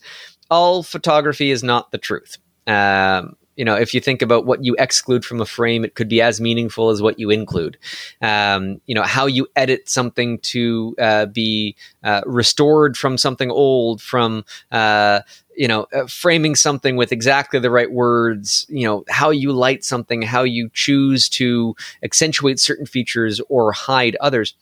all photography is not the truth. Um, you know, if you think about what you exclude from a frame, it could be as meaningful as what you include. Um, you know, how you edit something to uh, be uh, restored from something old, from uh, you know, uh, framing something with exactly the right words, you know, how you light something, how you choose to accentuate certain features or hide others.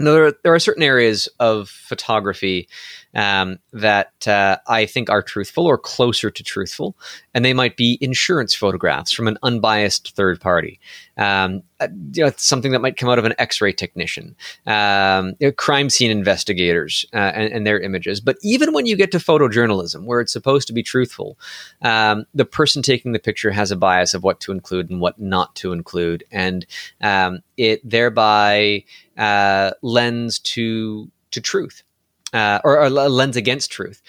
Now, there, are, there are certain areas of photography um, that uh, I think are truthful or closer to truthful, and they might be insurance photographs from an unbiased third party. Um, uh, you know, something that might come out of an X-ray technician, um, you know, crime scene investigators, uh, and, and, their images. But even when you get to photojournalism, where it's supposed to be truthful, um, the person taking the picture has a bias of what to include and what not to include, and um, it thereby uh, lends to to truth uh, or, or a lens against truth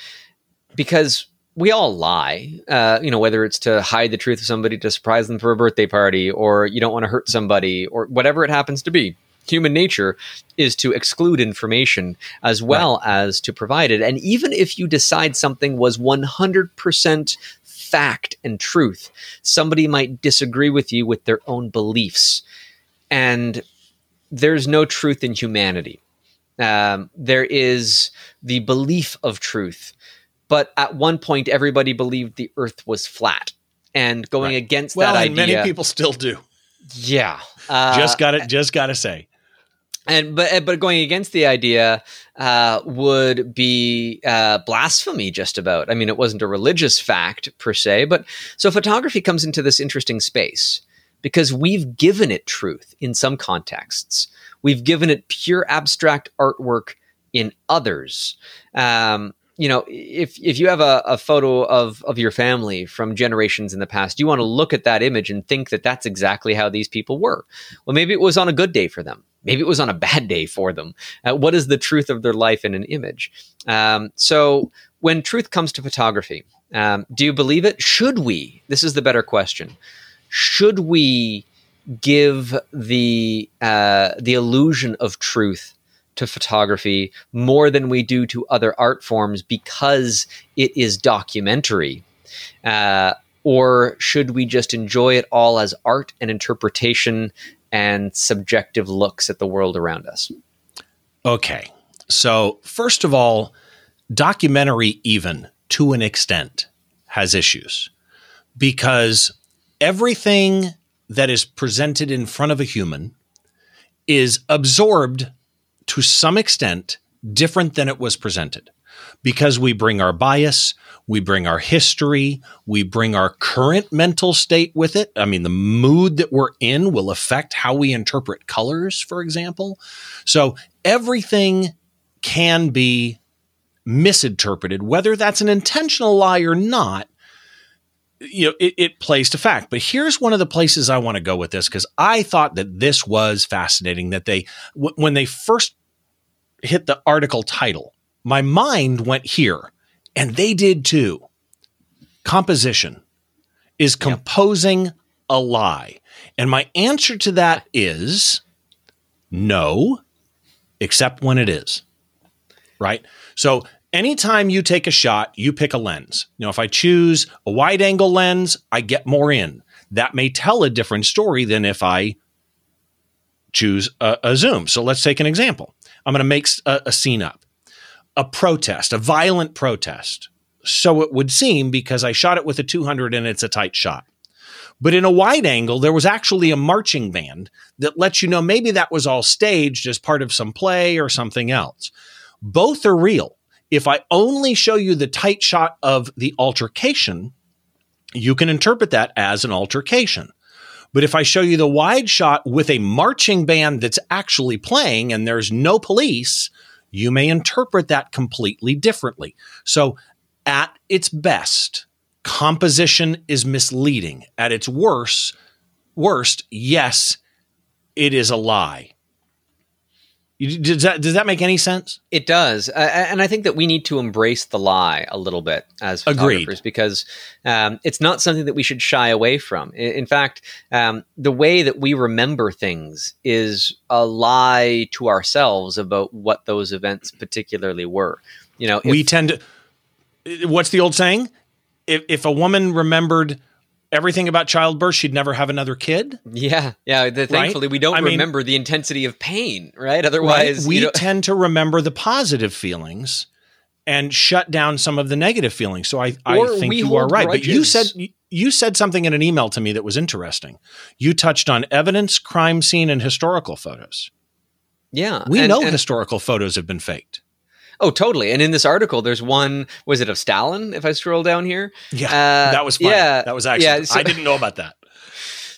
because we all lie, uh, you know, whether it's to hide the truth of somebody, to surprise them for a birthday party, or you don't want to hurt somebody, or whatever it happens to be. Human nature is to exclude information as well right. as to provide it. And even if you decide something was 100% fact and truth, somebody might disagree with you with their own beliefs. And there's no truth in humanity. Um, there is the belief of truth but at one point everybody believed the earth was flat and going right. against well, that idea many people still do. Yeah uh, just got it just got to say. And but but going against the idea uh, would be uh, blasphemy just about. I mean it wasn't a religious fact per se but so photography comes into this interesting space because we've given it truth in some contexts we've given it pure abstract artwork in others um, you know, if if you have a, a photo of of your family from generations in the past, you want to look at that image and think that that's exactly how these people were. Well, maybe it was on a good day for them. Maybe it was on a bad day for them. Uh, what is the truth of their life in an image? Um, so, when truth comes to photography, um, do you believe it? Should we? This is the better question. Should we give the uh, the illusion of truth to photography more than we do to other art forms because it is documentary? Uh, or should we just enjoy it all as art and interpretation and subjective looks at the world around us? Okay. So, first of all, documentary, even to an extent, has issues because everything that is presented in front of a human is absorbed to some extent different than it was presented because we bring our bias, we bring our history, we bring our current mental state with it. I mean, the mood that we're in will affect how we interpret colors, for example. So everything can be misinterpreted, whether that's an intentional lie or not. You know, it, it plays to fact. But here's one of the places I want to go with this because I thought that this was fascinating. That they, w- when they first hit the article title, my mind went here, and they did too. Composition is composing yep. a lie. And my answer to that is no, except when it is. Right? So anytime you take a shot, you pick a lens. Now, if I choose a wide angle lens, I get more in. That may tell a different story than if I choose a, a zoom. So let's take an example. I'm going to make a, a scene up, a protest, a violent protest. So it would seem because I shot it with a 200 and it's a tight shot. But in a wide angle, there was actually a marching band that lets you know maybe that was all staged as part of some play or something else. Both are real. If I only show you the tight shot of the altercation, you can interpret that as an altercation. But if I show you the wide shot with a marching band that's actually playing and there's no police, you may interpret that completely differently. So, at its best, composition is misleading. At its worst, worst, yes, it is a lie. Does that does that make any sense? It does, uh, and I think that we need to embrace the lie a little bit as photographers Agreed. because um, it's not something that we should shy away from. In, in fact, um, the way that we remember things is a lie to ourselves about what those events particularly were. You know, if, we tend to. What's the old saying? If if a woman remembered everything about childbirth, she'd never have another kid. Yeah, yeah. The, thankfully, right? we don't I remember mean, the intensity of pain, right? Otherwise, right? we you know- tend to remember the positive feelings and shut down some of the negative feelings. So I, I think you are right. Grudges. But you said you said something in an email to me that was interesting. You touched on evidence, crime scene, and historical photos. Yeah, we and, know and, historical photos have been faked. Oh, totally. And in this article, there's one. Was it of Stalin? If I scroll down here, yeah, uh, that was funny. Yeah, that was actually. Yeah, so, I didn't know about that. [laughs]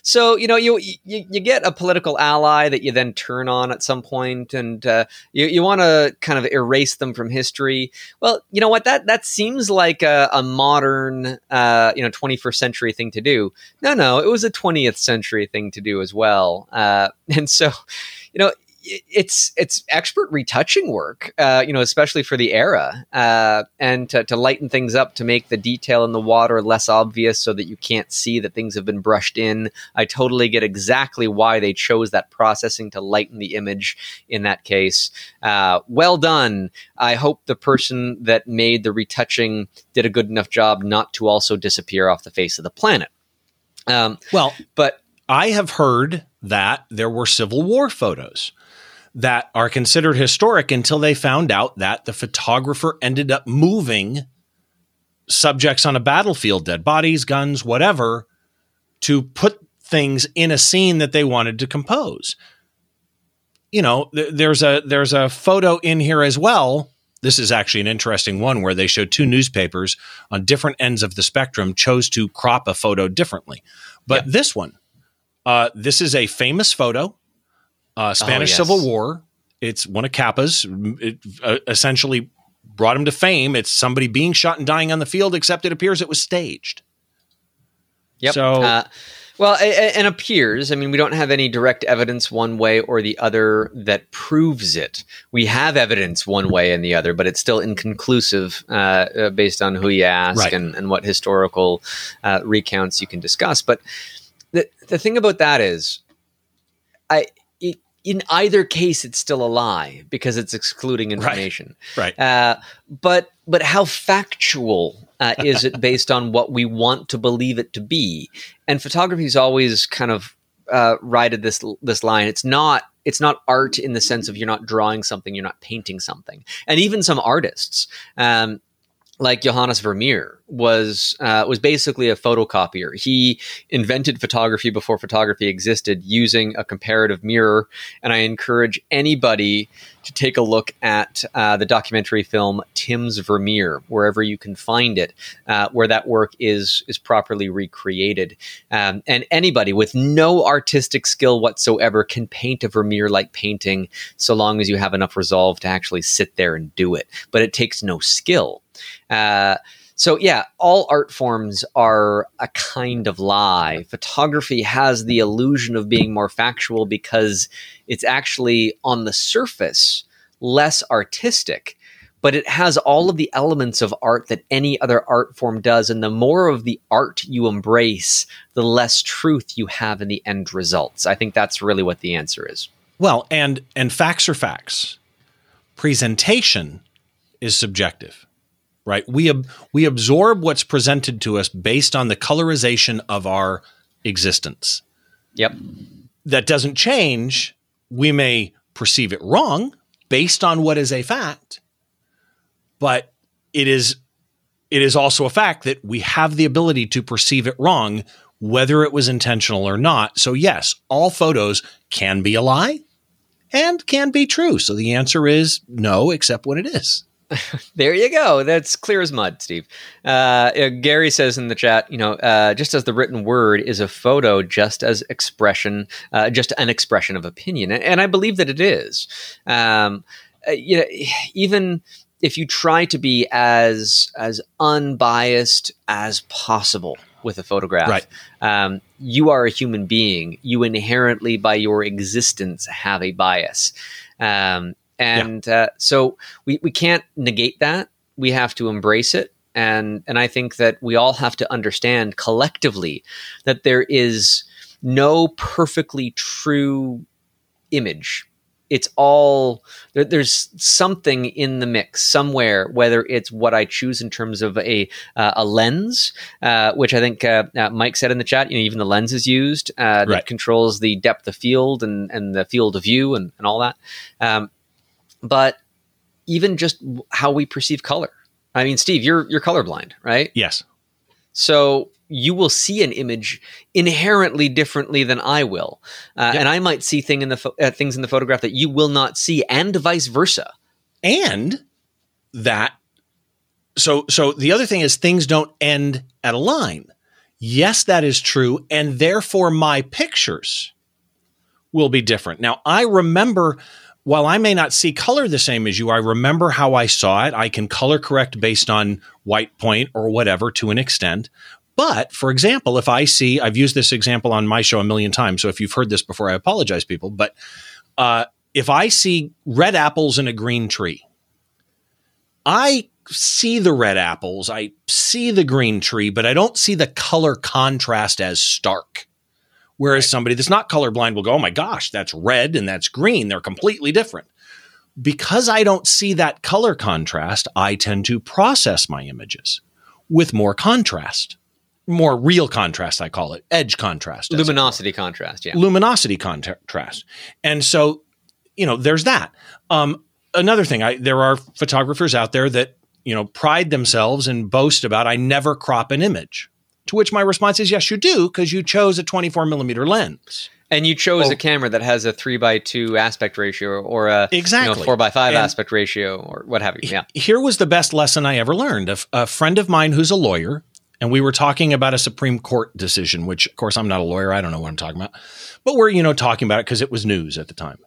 So you know, you, you you get a political ally that you then turn on at some point, and uh, you you want to kind of erase them from history. Well, you know what that that seems like a, a modern, uh, you know, 21st century thing to do. No, no, it was a 20th century thing to do as well. Uh, [laughs] and so, you know, it's it's expert retouching work, uh, you know, especially for the era, uh, and to, to, lighten things up to make the detail in the water less obvious, so that you can't see that things have been brushed in. I totally get exactly why they chose that processing to lighten the image in that case. Uh, well done. I hope the person that made the retouching did a good enough job not to also disappear off the face of the planet. Um, well, but I have heard that there were Civil War photos that are considered historic until they found out that the photographer ended up moving subjects on a battlefield, dead bodies, guns, whatever, to put things in a scene that they wanted to compose. You know, th- there's a there's a photo in here as well. This is actually an interesting one where they showed two newspapers on different ends of the spectrum chose to crop a photo differently. But yeah. this one, uh, this is a famous photo uh, Spanish oh, yes. Civil War. It's one of Capa's. It uh, essentially brought him to fame. It's somebody being shot and dying on the field, except it appears it was staged. Yep. So. Uh, well, and appears. I mean, we don't have any direct evidence one way or the other that proves it. We have evidence one way and the other, but it's still inconclusive uh, uh based on who you ask right. and, and, what historical uh, recounts you can discuss. But the the thing about that is, I in either case, it's still a lie because it's excluding information. Right. right. Uh, but but how factual uh, is it [laughs] based on what we want to believe it to be? And photography is always kind of uh, righted this this line. It's not it's not art in the sense of you're not drawing something, you're not painting something. And even some artists, um, like Johannes Vermeer was uh, was basically a photocopier. He invented photography before photography existed using a comparator mirror. And I encourage anybody to take a look at uh, the documentary film Tim's Vermeer, wherever you can find it, uh, where that work is is properly recreated. Um, and anybody with no artistic skill whatsoever can paint a Vermeer like painting, so long as you have enough resolve to actually sit there and do it. But it takes no skill. Uh, so yeah, all art forms are a kind of lie. Photography has the illusion of being more factual because it's actually on the surface less artistic, but it has all of the elements of art that any other art form does. And the more of the art you embrace, the less truth you have in the end results. I think that's really what the answer is. Well, and and facts are facts. Presentation is subjective right? We ab- we absorb what's presented to us based on the colorization of our existence. Yep. That doesn't change. We may perceive it wrong based on what is a fact, but it is it is also a fact that we have the ability to perceive it wrong whether it was intentional or not. So yes, all photos can be a lie and can be true. So the answer is no, except when it is. [laughs] there you go. That's clear as mud, Steve. Uh, Gary says in the chat, you know, uh, just as the written word is a photo, just as expression, uh, just an expression of opinion, and I believe that it is. Um, uh, you know, [sighs] even if you try to be as as unbiased as possible with a photograph, right. um, you are a human being. You inherently, by your existence, have a bias. Um, and yeah. uh, so we, we can't negate that. We have to embrace it. And, and I think that we all have to understand collectively that there is no perfectly true image it's all there, there's something in the mix somewhere whether it's what i choose in terms of a uh, a lens uh, which i think uh, uh mike said in the chat you know even the lens is used uh, that right. controls the depth of field and and the field of view and, and all that um, but even just how we perceive color. I mean, Steve, you're you're colorblind, right? Yes. So you will see an image inherently differently than I will, uh, yep. and I might see thing in the fo- uh, things in the photograph that you will not see, and vice versa. And that so so the other thing is things don't end at a line. Yes, that is true, and therefore my pictures will be different. Now I remember while I may not see color the same as you, I remember how I saw it. I can color correct based on white point or whatever to an extent. But for example, if I see, I've used this example on my show a million times. So if you've heard this before, I apologize, people. But uh, if I see red apples in a green tree, I see the red apples, I see the green tree, but I don't see the color contrast as stark. Whereas right. somebody that's not colorblind will go, oh my gosh, that's red and that's green. They're completely different. Because I don't see that color contrast, I tend to process my images with more contrast, more real contrast, I call it, edge contrast. Luminosity contrast, yeah. Luminosity contrast. And so, you know, there's that. Um, another thing, I, there are photographers out there that, you know, pride themselves and boast about, I never crop an image. To which my response is, yes, you do, because you chose a 24 millimeter lens. And you chose oh. a camera that has a three by two aspect ratio or a exactly. You know, four by five and aspect ratio or what have you. Yeah. Here was the best lesson I ever learned. A, a friend of mine who's a lawyer, and we were talking about a Supreme Court decision, which of course I'm not a lawyer. I don't know what I'm talking about, but we're, you know, talking about it because it was news at the time.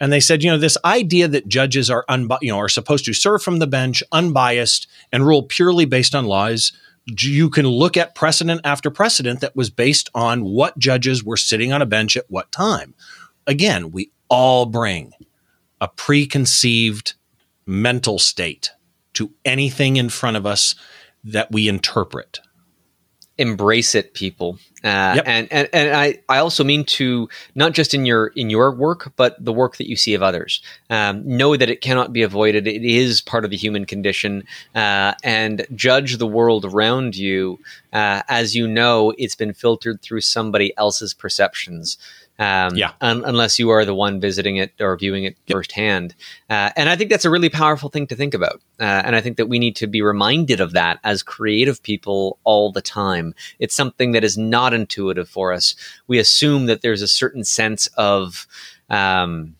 And they said, you know, this idea that judges are, unbi- you know, are supposed to serve from the bench, unbiased, and rule purely based on law is you can look at precedent after precedent that was based on what judges were sitting on a bench at what time. Again, we all bring a preconceived mental state to anything in front of us that we interpret embrace it people. Uh, yep. and, and and I, I also mean to not just in your in your work but the work that you see of others. Um, know that it cannot be avoided. It is part of the human condition. Uh, and judge the world around you uh, as you know it's been filtered through somebody else's perceptions um, yeah. Un- unless you are the one visiting it or viewing it yep. firsthand. Uh, and I think that's a really powerful thing to think about. Uh, and I think that we need to be reminded of that as creative people all the time. It's something that is not intuitive for us. We assume that there's a certain sense of, um,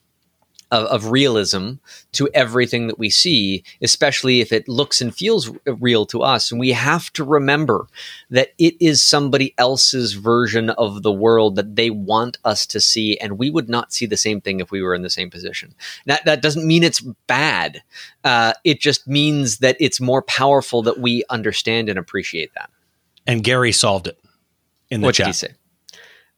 of, of, realism to everything that we see, especially if it looks and feels real to us. And we have to remember that it is somebody else's version of the world that they want us to see, and we would not see the same thing if we were in the same position. That that doesn't mean it's bad. Uh, it just means that it's more powerful that we understand and appreciate that. And Gary solved it in the what chat. Did he say?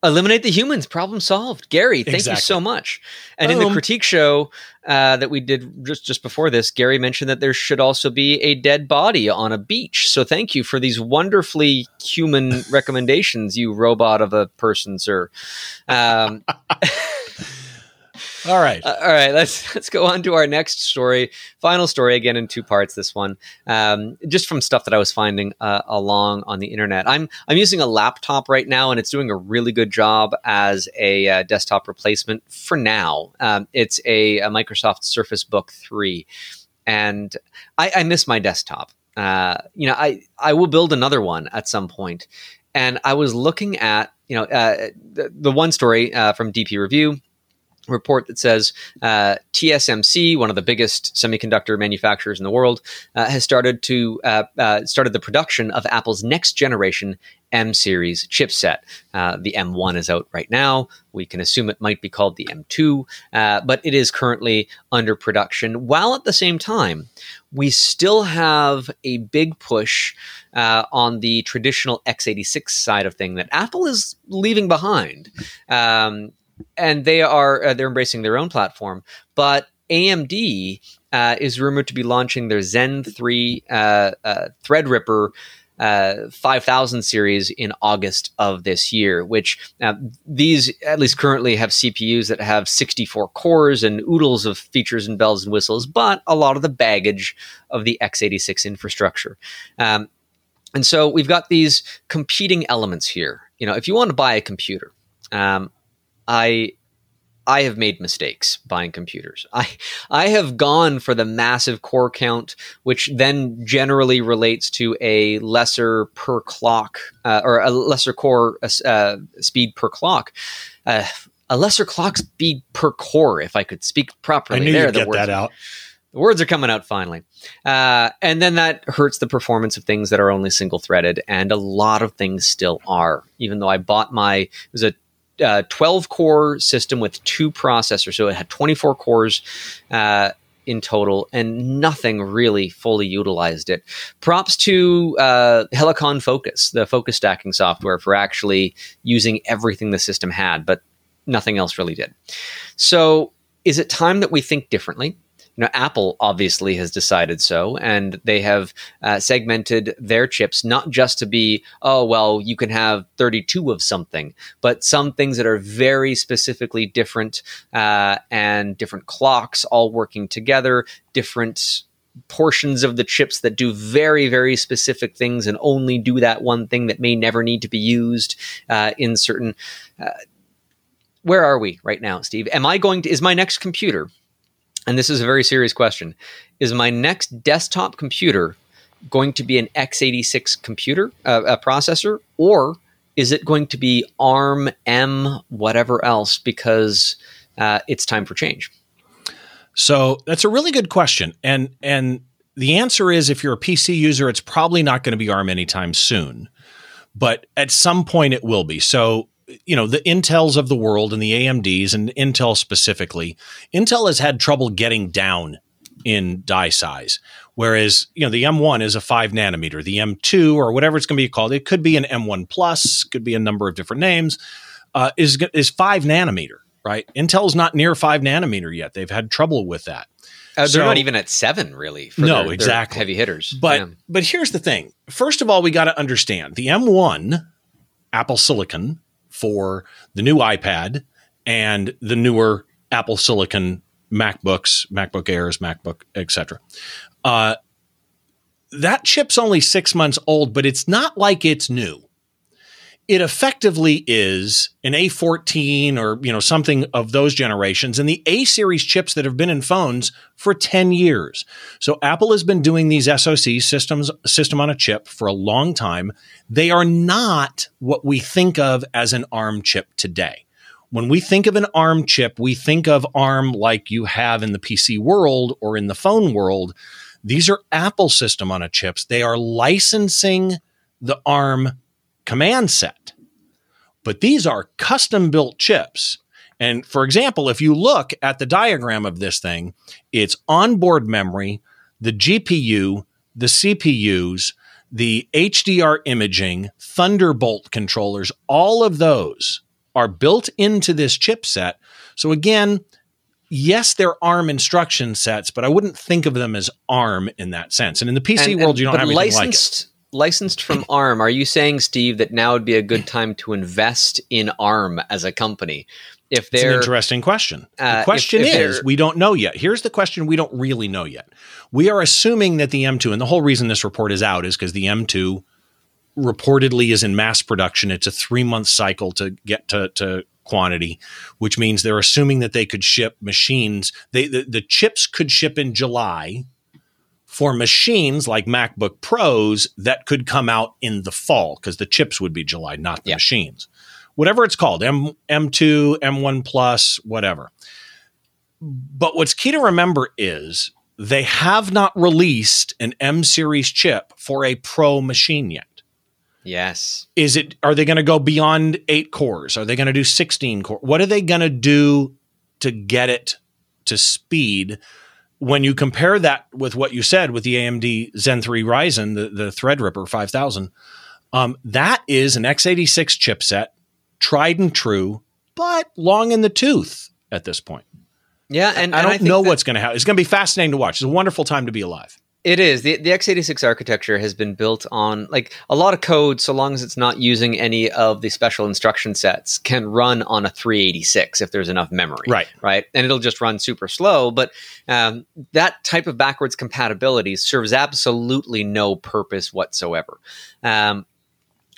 Eliminate the humans problem solved gary thank exactly. you so much and Boom. in the critique show uh, that we did just just before this gary mentioned that there should also be a dead body on a beach so thank you for these wonderfully human [laughs] recommendations you robot of a person sir um, [laughs] All right. Uh, all right. Let's [laughs] let's go on to our next story. Final story again in two parts. This one, um, just from stuff that I was finding uh, along on the internet. I'm I'm using a laptop right now, and it's doing a really good job as a uh, desktop replacement for now. Um, it's a, a, Microsoft Surface Book Three, and I, I miss my desktop. Uh, you know, I I will build another one at some point. and I was looking at you know uh, the, the one story uh, from DP Review report that says uh, TSMC, one of the biggest semiconductor manufacturers in the world, uh, has started to uh, uh started the production of Apple's next generation M series chipset. Uh, the M1 is out right now. We can assume it might be called the M2, uh, but it is currently under production. While at the same time, we still have a big push on the traditional x86 side of thing that Apple is leaving behind. Um, and they are uh, they're embracing their own platform. But AMD uh, is rumored to be launching their Zen three uh, uh Threadripper. Uh, 5000 series in August of this year, which uh, these at least currently have CPUs that have 64 cores and oodles of features and bells and whistles, but a lot of the baggage of the x86 infrastructure. Um, and so we've got these competing elements here. You know, if you want to buy a computer, um, I I have made mistakes buying computers. I I have gone for the massive core count, which then generally relates to a lesser per clock uh, or a lesser core uh, speed per clock. Uh, a lesser clock speed per core, if I could speak properly. I knew there, you'd the get words, that out. The words are coming out finally, uh, and then that hurts the performance of things that are only single threaded, and a lot of things still are. Even though I bought my it was a uh, 12 core system with two processors. So it had 24 cores uh, in total, and nothing really fully utilized it. Props to uh, Helicon Focus, the focus stacking software, for actually using everything the system had, but nothing else really did. So is it time that we think differently? You know, Apple obviously has decided so, and they have uh, segmented their chips not just to be, oh, well, you can have 32 of something, but some things that are very specifically different uh, and different clocks all working together, different portions of the chips that do very, very specific things and only do that one thing that may never need to be used uh, in certain. Uh, where are we right now, Steve? Am I going to, is my next computer, and this is a very serious question, is my next desktop computer going to be an x86 computer, uh, a processor, or is it going to be ARM, M, whatever else, because uh, it's time for change? So that's a really good question. And and the answer is if you're a PC user, it's probably not going to be ARM anytime soon. But at some point it will be. So, you know, the Intels of the world and the AMDs and Intel specifically, Intel has had trouble getting down in die size. Whereas, you know, the M1 is a five nanometer, the M2 or whatever it's going to be called, it could be an M1 plus, could be a number of different names, uh, is is five nanometer right? Intel's not near five nanometer yet. They've had trouble with that. Uh, they're so, not even at seven, really. no, their, exactly. Their heavy hitters, but but here's the thing. First of all, we got to understand the M1 Apple Silicon for the new iPad and the newer Apple Silicon MacBooks, MacBook Airs, MacBook, etc. Uh, that chip's only six months old, but it's not like it's new it effectively is an A14 or you know something of those generations and the A series chips that have been in phones for 10 years. So Apple has been doing these SoC systems system on a chip for a long time. They are not what we think of as an ARM chip today. When we think of an ARM chip, we think of ARM like you have in the PC world or in the phone world. These are Apple system on a chips. They are licensing the ARM command set. But these are custom built chips. And for example, if you look at the diagram of this thing, it's onboard memory, the GPU, the CPUs, the HDR imaging, Thunderbolt controllers, all of those are built into this chipset. So again, yes, they're ARM instruction sets, but I wouldn't think of them as ARM in that sense. And in the PC and, world, you don't have anything licensed, like it licensed from [laughs] ARM, are you saying, Steve, that now would be a good time to invest in ARM as a company? If they're an interesting question. Uh, the question if, if is, we don't know yet. Here's the question we don't really know yet. We are assuming that the M2, and the whole reason this report is out is because the M2 reportedly is in mass production. It's a three month cycle to get to, to quantity, which means they're assuming that they could ship machines. They the, the chips could ship in July for machines like MacBook Pros that could come out in the fall because the chips would be July, not the yeah. machines. Whatever it's called, M M2, M1 Plus, whatever. But what's key to remember is they have not released an M series chip for a pro machine yet. Yes. Is it are they going to go beyond 8 cores? Are they going to do 16 core? What are they going to do to get it to speed when you compare that with what you said with the AMD Zen 3 Ryzen, the, the Threadripper 5000, um, that is an x86 chipset, tried and true, but long in the tooth at this point. Yeah, and I don't and I know what's going to happen. It's going to be fascinating to watch. It's a wonderful time to be alive. It is. The, the x86 architecture has been built on like a lot of code, so long as it's not using any of the special instruction sets, can run on a 386 if there's enough memory. Right. Right. And it'll just run super slow. But um, that type of backwards compatibility serves absolutely no purpose whatsoever. Um,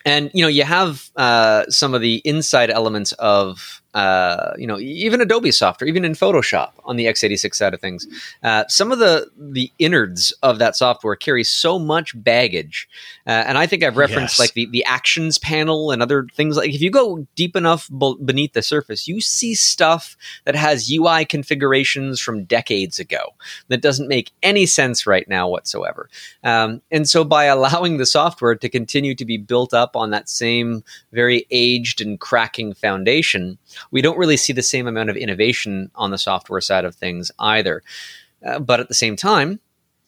and you know you have uh, some of the inside elements of uh, you know, even Adobe software, even in Photoshop on the x86 side of things, uh, some of the the innards of that software carry so much baggage. Uh, and I think I've referenced yes. like the the actions panel and other things. Like if you go deep enough beneath the surface, you see stuff that has UI configurations from decades ago that doesn't make any sense right now whatsoever. Um, and so by [laughs] allowing the software to continue to be built up on that same very aged and cracking foundation we don't really see the same amount of innovation on the software side of things either. Uh, but at the same time,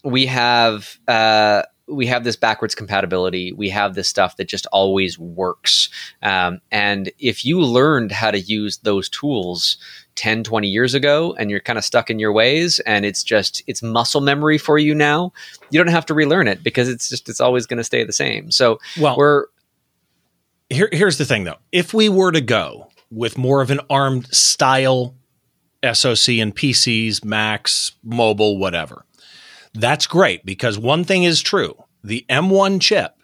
we have uh, we have this backwards compatibility. We have this stuff that just always works. Um, and if you learned how to use those tools 10, 20 years ago and you're kind of stuck in your ways and it's just, it's muscle memory for you now, you don't have to relearn it because it's just, it's always going to stay the same. So Well- we're, Here, here's the thing though. If we were to go with more of an armed style SoC and PCs, Macs, mobile, whatever, that's great because one thing is true. The M1 chip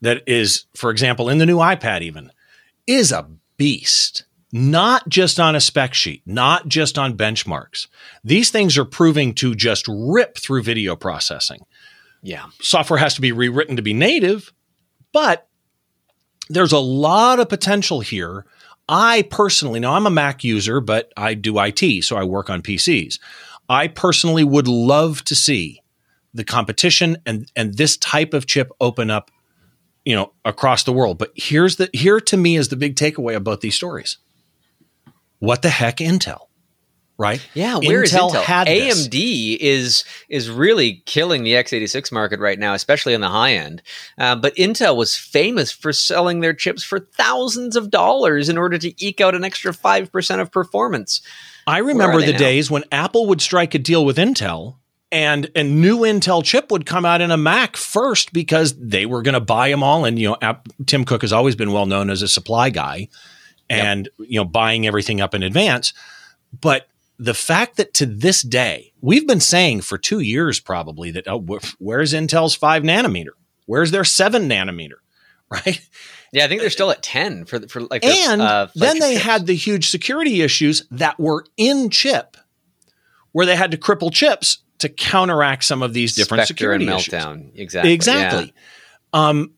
that is, for example, in the new iPad, even is a beast. Not just on a spec sheet, not just on benchmarks. These things are proving to just rip through video processing yeah. software has to be rewritten to be native, but there's a lot of potential here. I personally, now I'm a Mac user, but I do IT, so I work on PCs. I personally would love to see the competition and and this type of chip open up, you know, across the world. But here's the here to me is the big takeaway about these stories. What the heck, Intel? Right? Yeah, where is Intel Intel? had this. AMD is is really killing the x86 market right now, especially on the high end. Uh, but Intel was famous for selling their chips for thousands of dollars in order to eke out an extra five percent of performance. I remember the now? days when Apple would strike a deal with Intel and a new Intel chip would come out in a Mac first because they were going to buy them all. And, you know, App, Tim Cook has always been well known as a supply guy and, you know, buying everything up in advance. But the fact that to this day, we've been saying for two years probably that, oh, wh- where's Intel's five nanometer? Where's their seven nanometer? [laughs] Right. Yeah, I think they're still at ten for for like. And uh, then they chips. had the huge security issues that were in chip, where they had to cripple chips to counteract some of these different Spectre and security issues. meltdown. Exactly. Exactly. Um,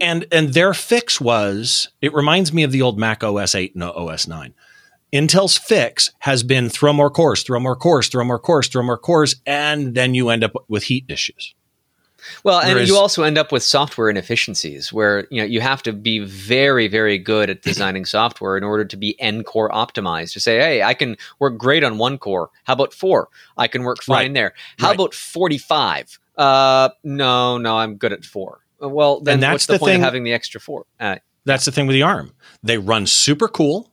and and their fix was it reminds me of the old Mac OS 8 and OS 9. Intel's fix has been throw more cores, throw more cores, throw more cores, throw more cores, and then you end up with heat issues. Well, and Whereas- you also end up with software inefficiencies where you know you have to be very, very good at designing [clears throat] software in order to be N core optimized. To say, hey, I can work great on one core. How about four? I can work fine Right. there. How Right. about forty-five? Uh, no, no, I'm good at four. Well, then And that's what's the, the point thing- of having the extra four? Uh, That's the thing with the ARM. They run super cool.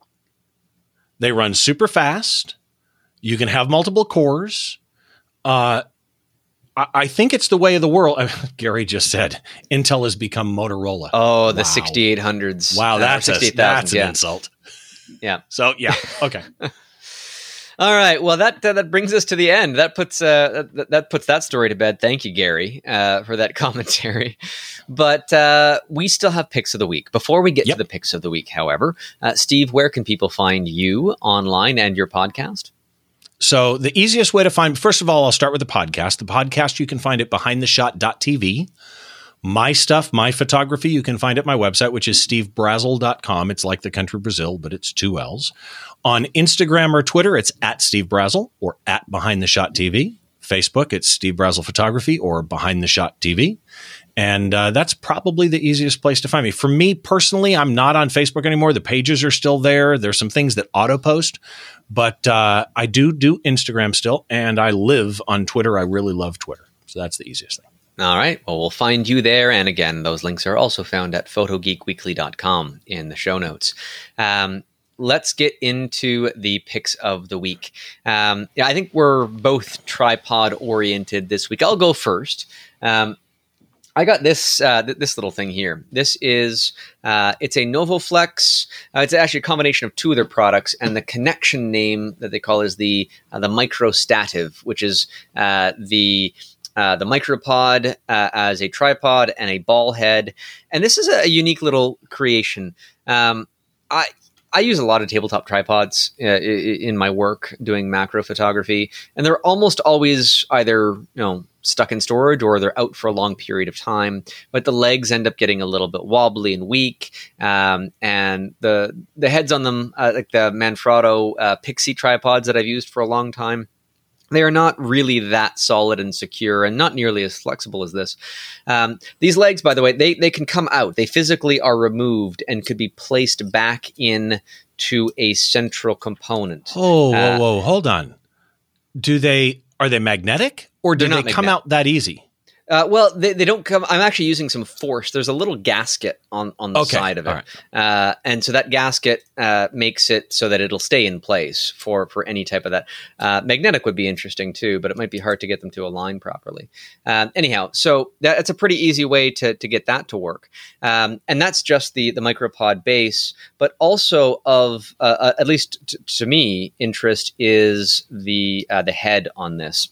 They run super fast. You can have multiple cores. Uh, I, I think it's the way of the world. [laughs] Gary just said Intel has become Motorola. oh, the Wow. 6800s. wow, uh, that's, a, 68,000s, that's an insult. Yeah. So yeah, okay. [laughs] All right. Well, that uh, that brings us to the end. That puts uh, that, that puts that story to bed. Thank you, Gary, uh, for that [laughs] commentary. But uh, we still have picks of the week. Before we get Yep. to the picks of the week, however, uh, Steve, where can people find you online and your podcast? So the easiest way to find, first of all, I'll start with the podcast. The podcast you can find at behindtheshot.tv. My stuff, my photography, you can find at my website, which is stevebrazill.com. It's like the country Brazil, but it's two L's. On Instagram or Twitter, it's at Steve Brazill or at Behind the Shot TV. Facebook, it's Steve Brazill Photography or Behind the Shot TV. And uh, that's probably the easiest place to find me. For me personally, I'm not on Facebook anymore. The pages are still there. There's some things that auto post, but uh, I do do Instagram still, and I live on Twitter. I really love Twitter. So that's the easiest thing. All right. Well, we'll find you there. And again, those links are also found at photogeekweekly.com in the show notes. Um, let's get into the picks of the week. Um, yeah, I think we're both tripod oriented this week. I'll go first. Um, I got this uh, th- this little thing here. This is uh, it's a Novoflex. Uh, it's actually a combination of two of their products, and the connection name that they call is the uh, the Microstative, which is uh, the uh, the micropod as a tripod and a ball head. And this is a, unique little creation. Um, I I use a lot of tabletop tripods uh, in my work doing macro photography, and they're almost always either you know stuck in storage or they're out for a long period of time. But the legs end up getting a little bit wobbly and weak, um, and the the heads on them, uh, like the Manfrotto uh, Pixie tripods that I've used for a long time, they are not really that solid and secure and not nearly as flexible as this. Um, these legs, by the way, they, they can come out. They physically are removed and could be placed back in to a central component. Oh, whoa, Uh, whoa, hold on. Do they are they magnetic or do they not come out that easy? Uh, well, they, they don't come. I'm actually using some force. There's a little gasket on on the Okay, side of it, right. uh, and so that gasket uh, makes it so that it'll stay in place for for any type of that. Uh, magnetic would be interesting too, but it might be hard to get them to align properly. Um, anyhow, so that, that's a pretty easy way to to get that to work, um, and that's just the the micropod base, but also of uh, uh, at least t- to me, interest is the uh, the head on this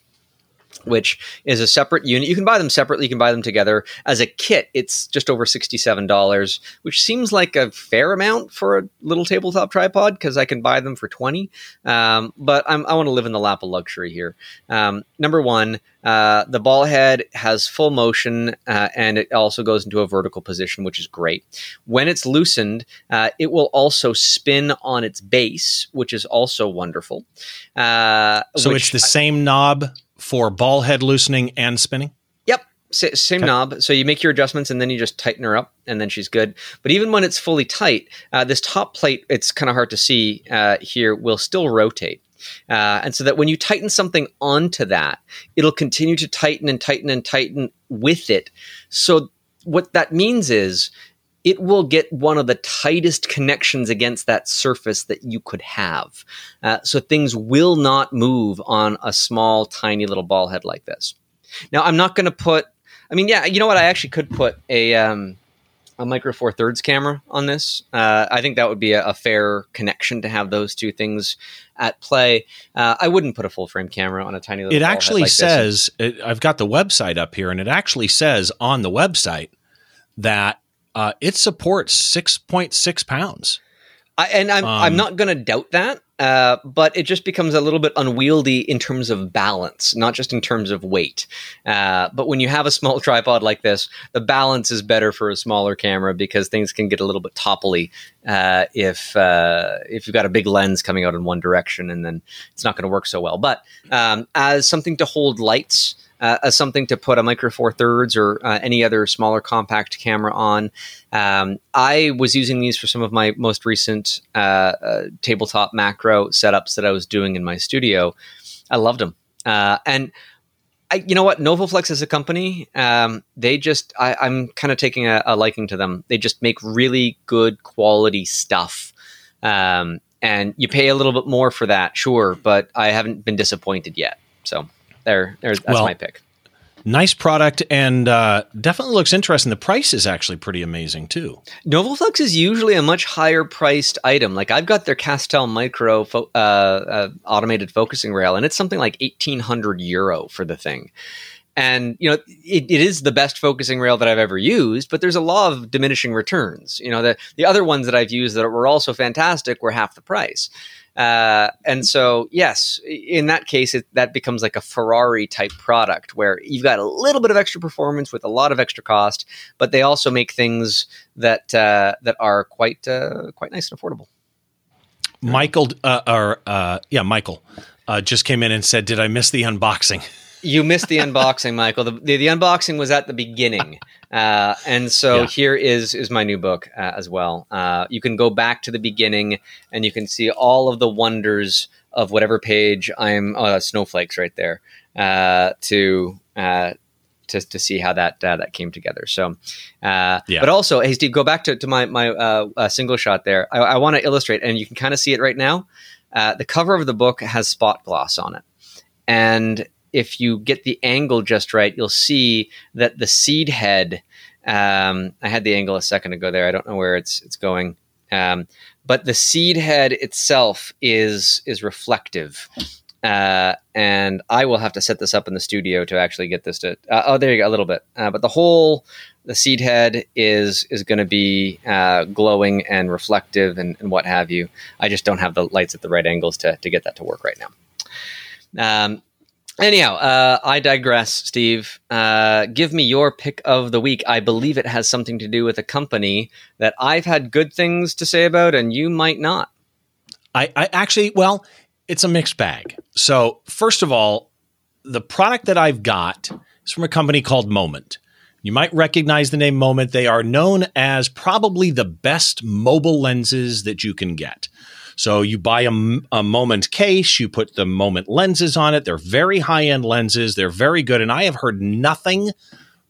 which is a separate unit. You can buy them separately, you can buy them together. As a kit, it's just over $67, which seems like a fair amount for a little tabletop tripod because I can buy them for 20 um, But I'm, I want to live in the lap of luxury here. Um, number one, uh, the ball head has full motion uh, and it also goes into a vertical position, which is great. When it's loosened, uh, it will also spin on its base, which is also wonderful. Uh, So it's the same knob for ball head loosening and spinning. Yep. Sa- same Okay. knob. So you make your adjustments and then you just tighten her up and then she's good. But even when it's fully tight, uh, this top plate, it's kind of hard to see uh, here, will still rotate. Uh, and so that when you tighten something onto that, it'll continue to tighten and tighten and tighten with it. So what that means is it will get one of the tightest connections against that surface that you could have. Uh, so things will not move on a small, tiny little ball head like this. Now, I'm not going to put. I mean, yeah, you know what? I actually could put a um, a micro four thirds camera on this. Uh, I think that would be a, a fair connection to have those two things at play. Uh, I wouldn't put a full frame camera on a tiny little. It ball head actually like this. says, it, I've got the website up here, and it actually says on the website that uh, it supports 6.6 pounds. I, and I'm I'm Um, not going to doubt that, uh, but it just becomes a little bit unwieldy in terms of balance, not just in terms of weight. Uh, but when you have a small [laughs] tripod like this, the balance is better for a smaller camera because things can get a little bit topply uh, if uh, if you've got a big lens coming out in one direction, and then it's not going to work so well. But um, as something to hold lights. Uh, as something to put a micro four thirds or uh, any other smaller compact camera on, um, I was using these for some of my most recent uh, uh, tabletop macro setups that I was doing in my studio. I loved them, uh, and I, you know what, Novoflex as a company, um, they just I, I'm kind of taking a, a liking to them. They just make really good quality stuff, um, and you pay a little bit more for that, sure, but I haven't been disappointed yet. So there, there's that's Well, my pick. Nice product and uh, definitely looks interesting. The price is actually pretty amazing too. Novoflex is usually a much higher priced item. Like I've got their Castel Micro fo- uh, uh, automated focusing rail, and it's something like eighteen hundred euro for the thing. And you know, it, it is the best focusing rail that I've ever used, but there's a law of diminishing returns. You know, the the other ones that I've used that were also fantastic were half the price. Uh, and so, yes, in that case, it, that becomes like a Ferrari type product where you've got a little bit of extra performance with a lot of extra cost, but they also make things that uh, that are quite uh, quite nice and affordable. Michael, uh, or uh, yeah, Michael, just came in and said, "Did I miss the unboxing?" [laughs] You missed the unboxing, Michael. The, the, the unboxing was at the beginning, uh, and so Yeah. here is is my new book uh, as well. Uh, you can go back to the beginning, and you can see all of the wonders of whatever page I'm. Oh, that's snowflakes right there. Uh, to uh, to, to see how that uh, that came together. So, uh, Yeah. but also, hey Steve, go back to, to my my uh, uh, single shot there. I, I want to illustrate, and you can kind of see it right now. Uh, the cover of the book has spot gloss on it, and if you get the angle just right, you'll see that the seed head. Um, I had the angle a second ago there. I don't know where it's it's going. Um, but the seed head itself is is reflective. Uh, and I will have to set this up in the studio to actually get this to. Uh, oh, there you go, a little bit. Uh, but the whole the seed head is is going to be uh, glowing and reflective and, and what have you. I just don't have the lights at the right angles to to get that to work right now. Um, anyhow, uh, I digress. Steve, uh, give me your pick of the week. I believe it has something to do with a company that I've had good things to say about, and you might not. I, I actually, well, it's a mixed bag. So, first of all, the product that I've got is from a company called Moment. You might recognize the name Moment. They are known as probably the best mobile lenses that you can get. So you buy a, a Moment case, you put the Moment lenses on it. They're very high end lenses. They're very good. And I have heard nothing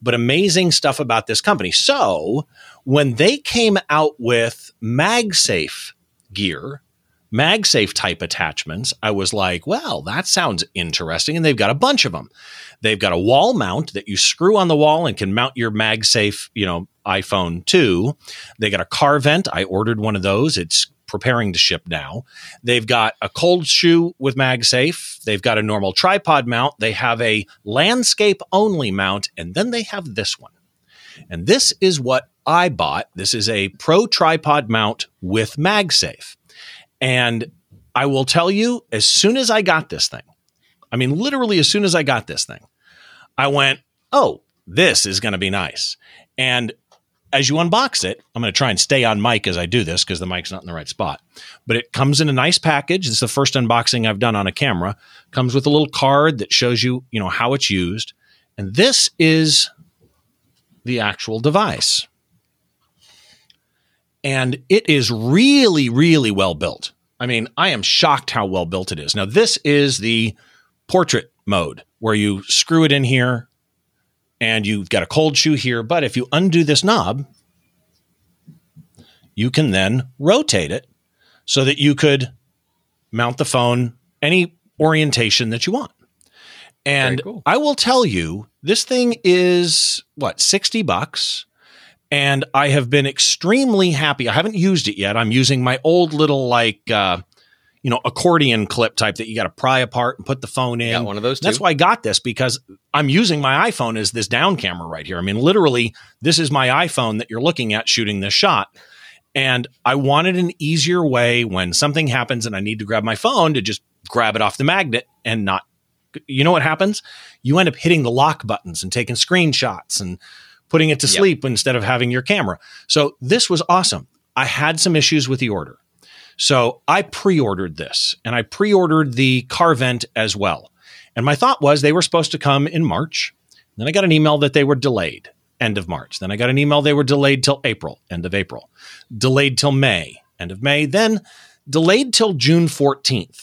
but amazing stuff about this company. So when they came out with MagSafe gear, MagSafe type attachments, I was like, well, that sounds interesting. And they've got a bunch of them. They've got a wall mount that you screw on the wall and can mount your MagSafe, you know, iPhone 2. They got a car vent. I ordered one of those. It's preparing to ship now. They've got a cold shoe with MagSafe. They've got a normal tripod mount. They have a landscape only mount. And then they have this one. And this is what I bought. This is a pro tripod mount with MagSafe. And I will tell you, as soon as I got this thing, I mean, literally, as soon as I got this thing, I went, oh, this is going to be nice. And as you unbox it, I'm going to try and stay on mic as I do this because the mic's not in the right spot. But it comes in a nice package. It's the first unboxing I've done on a camera. Comes with a little card that shows you, you know, how it's used. And this is the actual device. And it is really, really well built. I mean, I am shocked how well built it is. Now, this is the portrait mode where you screw it in here and you've got a cold shoe here. But if you undo this knob, you can then rotate it so that you could mount the phone any orientation that you want. And cool. I will tell you, this thing is what, 60 bucks? And I have been extremely happy. I haven't used it yet. I'm using my old little, like, uh, you know, accordion clip type that you got to pry apart and put the phone in. Got one of those. Too. That's why I got this because I'm using my iPhone as this down camera right here. I mean, literally, this is my iPhone that you're looking at shooting this shot. And I wanted an easier way when something happens and I need to grab my phone to just grab it off the magnet and not. You know what happens? You end up hitting the lock buttons and taking screenshots and putting it to yep. sleep instead of having your camera. So this was awesome. I had some issues with the order. So I pre ordered this and I pre ordered the car vent as well. And my thought was they were supposed to come in March. Then I got an email that they were delayed, end of March. Then I got an email they were delayed till April, end of April. Delayed till May, end of May. Then delayed till June 14th.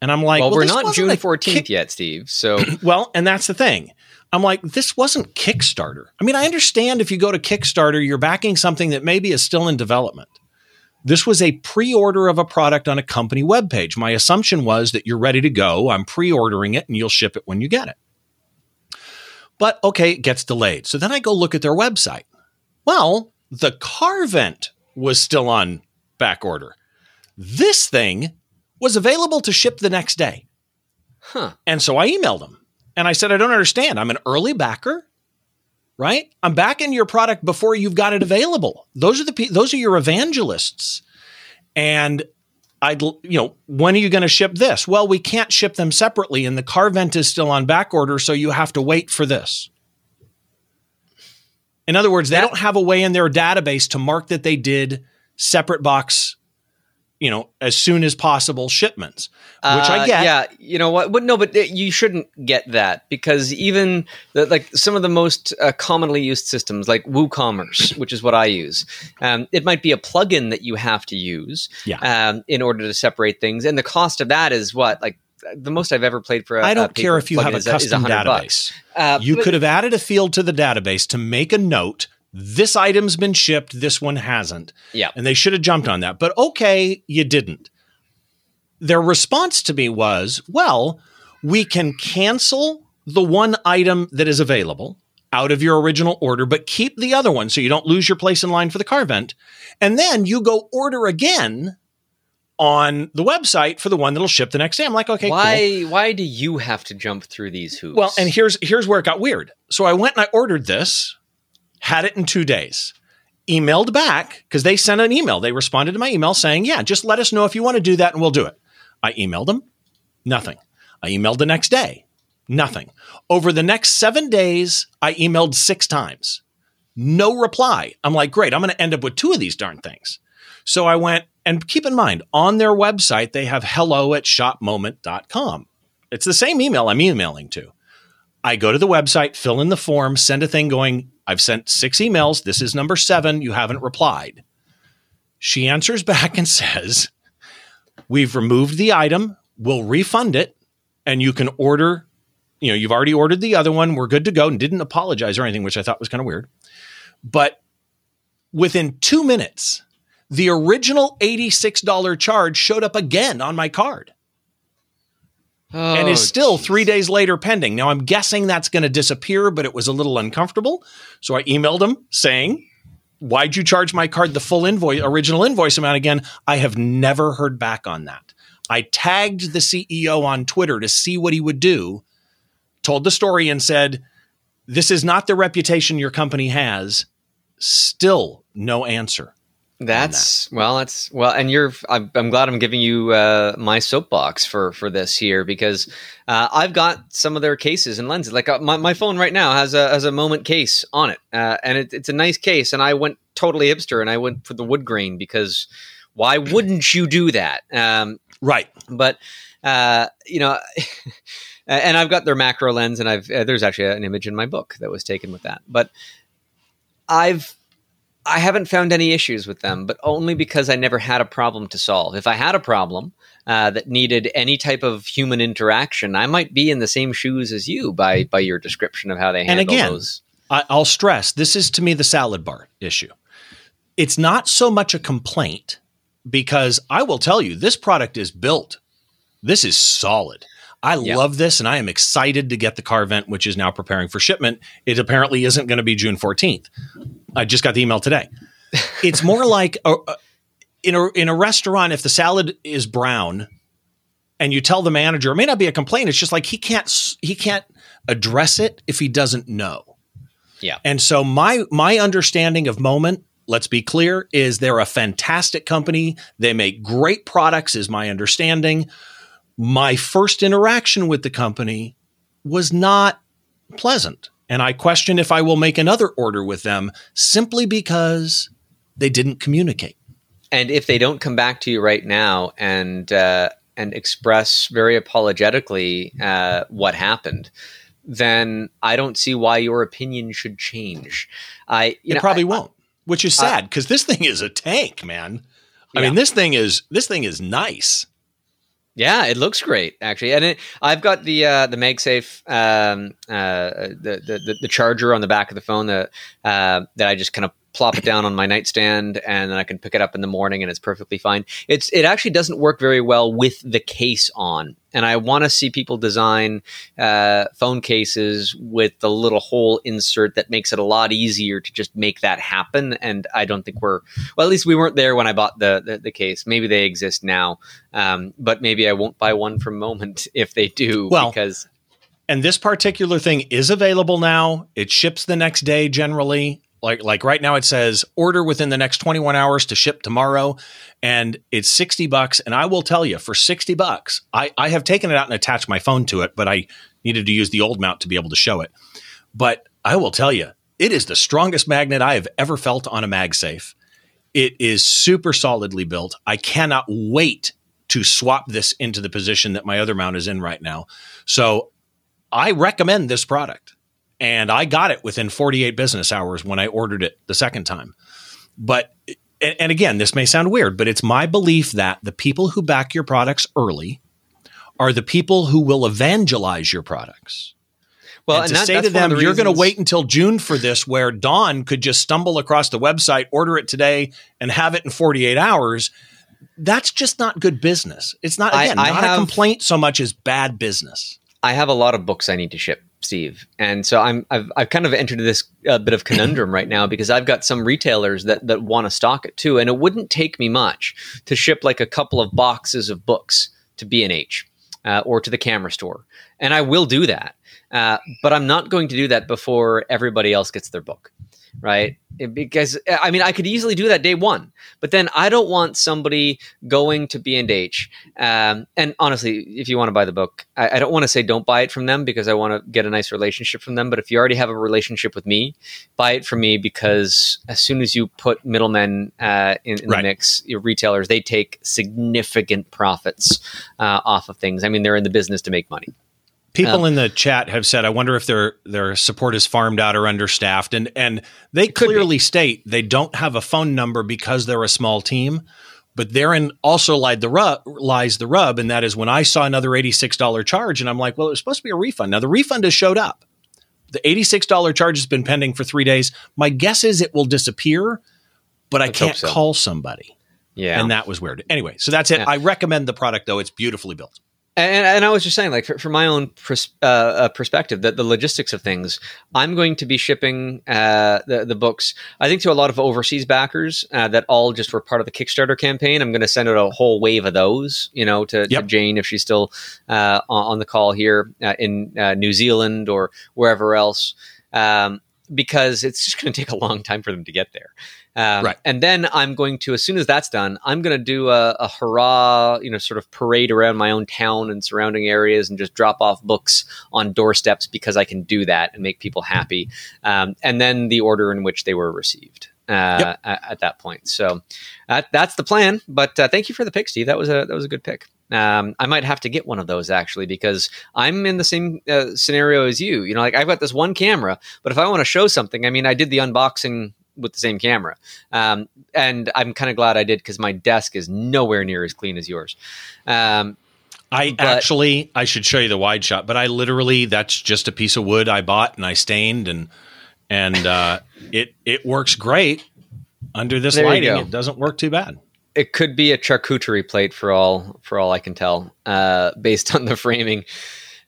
And I'm like, well, well we're not June 14th kick- yet, Steve. So, [clears throat] [clears throat] well, and that's the thing. I'm like, this wasn't Kickstarter. I mean, I understand if you go to Kickstarter, you're backing something that maybe is still in development. This was a pre order of a product on a company webpage. My assumption was that you're ready to go. I'm pre ordering it and you'll ship it when you get it. But okay, it gets delayed. So then I go look at their website. Well, the car vent was still on back order. This thing was available to ship the next day. Huh. And so I emailed them and I said, I don't understand. I'm an early backer right? I'm backing your product before you've got it available. Those are the those are your evangelists. And I'd you know, when are you going to ship this? Well, we can't ship them separately and the car vent is still on back order, so you have to wait for this. In other words, they don't have a way in their database to mark that they did separate box you know, as soon as possible shipments, which uh, I get. Yeah, you know what? But no, but you shouldn't get that because even the, like some of the most uh, commonly used systems, like WooCommerce, which is what I use, um, it might be a plugin that you have to use yeah. um, in order to separate things, and the cost of that is what like the most I've ever played for. I don't care if you have a custom database. Uh, you but, could have added a field to the database to make a note this item's been shipped, this one hasn't. Yeah. And they should have jumped on that. But okay, you didn't. Their response to me was, well, we can cancel the one item that is available out of your original order, but keep the other one so you don't lose your place in line for the car vent. And then you go order again on the website for the one that'll ship the next day. I'm like, okay, why cool. why do you have to jump through these hoops? Well, and here's here's where it got weird. So I went and I ordered this had it in two days. Emailed back because they sent an email. They responded to my email saying, Yeah, just let us know if you want to do that and we'll do it. I emailed them, nothing. I emailed the next day, nothing. Over the next seven days, I emailed six times, no reply. I'm like, Great, I'm going to end up with two of these darn things. So I went, and keep in mind, on their website, they have hello at shopmoment.com. It's the same email I'm emailing to. I go to the website, fill in the form, send a thing going, I've sent six emails. This is number seven. You haven't replied. She answers back and [laughs] says, we've removed the item, we'll refund it, and you can order. You know, you've already ordered the other one. We're good to go, and didn't apologize or anything, which I thought was kind of weird. But within two minutes, the original $86 charge showed up again on my card Oh, and is oh, still geez. three days later pending. Now, I'm guessing that's going to disappear, but it was a little uncomfortable. So I emailed him saying, Why'd you charge my card the full invoice, original invoice amount again? I have never heard back on that. I tagged the CEO on Twitter to see what he would do, told the story, and said, This is not the reputation your company has. Still no answer. That's well. That's well, and you're. I'm, I'm glad I'm giving you uh, my soapbox for for this here because uh, I've got some of their cases and lenses. Like uh, my, my phone right now has a has a moment case on it, uh, and it, it's a nice case. And I went totally hipster, and I went for the wood grain because why [clears throat] wouldn't you do that? Um, Right. but uh, you know. [laughs] And I've got their macro lens, and I've uh, there's actually an image in my book that was taken with that. But I've I haven't found any issues with them, but only because I never had a problem to solve. If I had a problem uh, that needed any type of human interaction, I might be in the same shoes as you by by your description of how they handle again, those. I, I'll stress this is to me the salad bar issue. It's not so much a complaint because I will tell you this product is built. This is solid. I Yeah. love this and I am excited to get the car vent, which is now preparing for shipment. It apparently isn't going to be June 14th. I just got the email today. [laughs] It's more like a, a- in a in a restaurant if the salad is brown and you tell the manager it may not be a complaint it's just like he can't he can't address it if he doesn't know. Yeah. And so my my understanding of Moment, let's be clear, is they're a fantastic company. They make great products is my understanding. My first interaction with the company was not pleasant. And I question if I will make another order with them simply because they didn't communicate. And if they don't come back to you right now and uh, and express very apologetically uh, what happened, then I don't see why your opinion should change. I you it know, probably I- won't, which is sad because this thing is a tank, man. I Yeah. mean, this thing is this thing is nice. Yeah, it looks great actually, and it, I've got the uh, the MagSafe um, uh, the, the the charger on the back of the phone that uh, that I just kind of plop it down on my nightstand, and then I can pick it up in the morning, and it's perfectly fine. It's it actually doesn't work very well with the case on, and I want to see people design uh, phone cases with the little hole insert that makes it a lot easier to just make that happen. And I don't think we're well, at least we weren't there when I bought the the, the case. Maybe they exist now. Um, but maybe I won't buy one from Moment [laughs] if they do, Well, because And this particular thing is available now. It ships the next day generally. Like like right now it says order within the next 21 hours to ship tomorrow and it's 60 bucks and I will tell you for 60 bucks I I have taken it out and attached my phone to it but I needed to use the old mount to be able to show it. But I will tell you it is the strongest magnet I have ever felt on a MagSafe. It is super solidly built. I cannot wait to swap this into the position that my other mount is in right now. So I recommend this product. And I got it within 48 business hours when I ordered it the second time. But, and, again, this may sound weird, but it's my belief that the people who back your products early are the people who will evangelize your products. well, and, and to that- say to them, the you're going to wait until June for this, where Dawn could just stumble across the website, order it today, and have it in 48 hours. That's just not good business. It's not, again, I not a complaint so much as bad business. I have a lot of books I need to ship, Steve, and so I'm I've, I've kind of entered this uh, bit of conundrum right now because I've got some retailers that that want to stock it too, and it wouldn't take me much to ship like a couple of boxes of books to B and H uh, or to the camera store, and I will do that. Uh, but I'm not going to do that before everybody else gets their book, right? Because I mean, I could easily do that day one, but then I don't want somebody going to B and H. Um, and honestly, if you want to buy the book, I, I don't want to say don't buy it from them because I want to get a nice relationship from them. But if you already have a relationship with me, buy it from me because as soon as you put middlemen uh, in, in Right. the mix, your retailers they take significant profits uh, off of things. I mean, they're in the business to make money. People Um, in the chat have said, "I wonder if their their support is farmed out or understaffed," and and they clearly state they don't have a phone number because they're a small team. But therein also lied the rub, lies the rub, and that is when I saw another $86 charge, and I'm like, well, it was supposed to be a refund. Now the refund has showed up. The $86 charge has been pending for three days. My guess is it will disappear, but I Let's can't so. call somebody. Yeah. And that was weird. Anyway, so that's it. Yeah. I recommend the product though. It's beautifully built. And, and I was just saying, like, for, from my own pers- uh, uh, perspective, that the logistics of things, I'm going to be shipping uh, the, the books, I think, to a lot of overseas backers uh, that all just were part of the Kickstarter campaign. I'm going to send out a whole wave of those, you know, to, to Jane if she's still uh, on, the call here uh, in uh, New Zealand or wherever else. Um, because it's just going to take a long time for them to get there. Um, Right. And then I'm going to, as soon as that's done, I'm going to do a, a hurrah, you know, sort of parade around my own town and surrounding areas and just drop off books on doorsteps because I can do that and make people happy. Um, and then the order in which they were received. Uh, Yep. at, at that point, so that, that's the plan. But uh, thank you for the pick, Steve. That was a that was a good pick. Um, I might have to get one of those actually because I'm in the same uh, scenario as you. You know, like I've got this one camera, but if I want to show something, I mean, I did the unboxing with the same camera, um, and I'm kind of glad I did because my desk is nowhere near as clean as yours. Um, I But- actually, I should show you the wide shot, but I literally, that's just a piece of wood I bought and I stained and, and, uh, [laughs] it, it works great under this lighting. It doesn't work too bad. it could be a charcuterie plate for all for all I can tell, uh, based on the framing.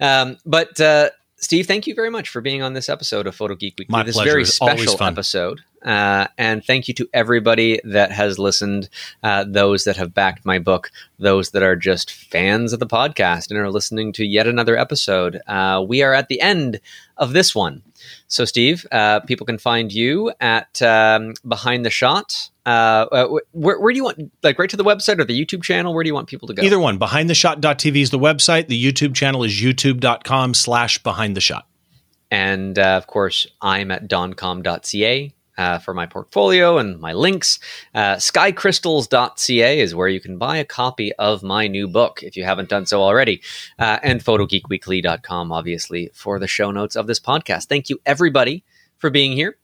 Um, but uh, Steve, thank you very much for being on this episode of Photo Geek Weekly. My this pleasure. very special episode. Uh, and thank you to everybody that has listened, uh, those that have backed my book, those that are just fans of the podcast and are listening to yet another episode. Uh, we are at the end of this one. So, Steve, uh, people can find you at um, Behind the Shot. Uh, uh, where, where do you want, like, right to the website or the YouTube channel? Where do you want people to go? Either one. Behindtheshot.tv is the website. The YouTube channel is youtube.com slash behind the shot. And uh, of course, I'm at donkom.ca uh, for my portfolio and my links. Uh, skycrystals.ca is where you can buy a copy of my new book if you haven't done so already. Uh, and photogeekweekly.com, obviously, for the show notes of this podcast. Thank you, everybody, for being here.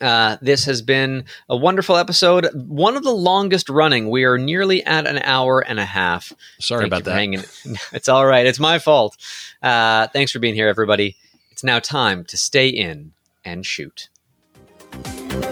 Uh, this has been a wonderful episode, one of the longest running. We are nearly at an hour and a half. Sorry Thank about that. hanging. [laughs] It's all right. It's my fault. Uh, thanks for being here, everybody. It's now time to stay in and shoot. Bye.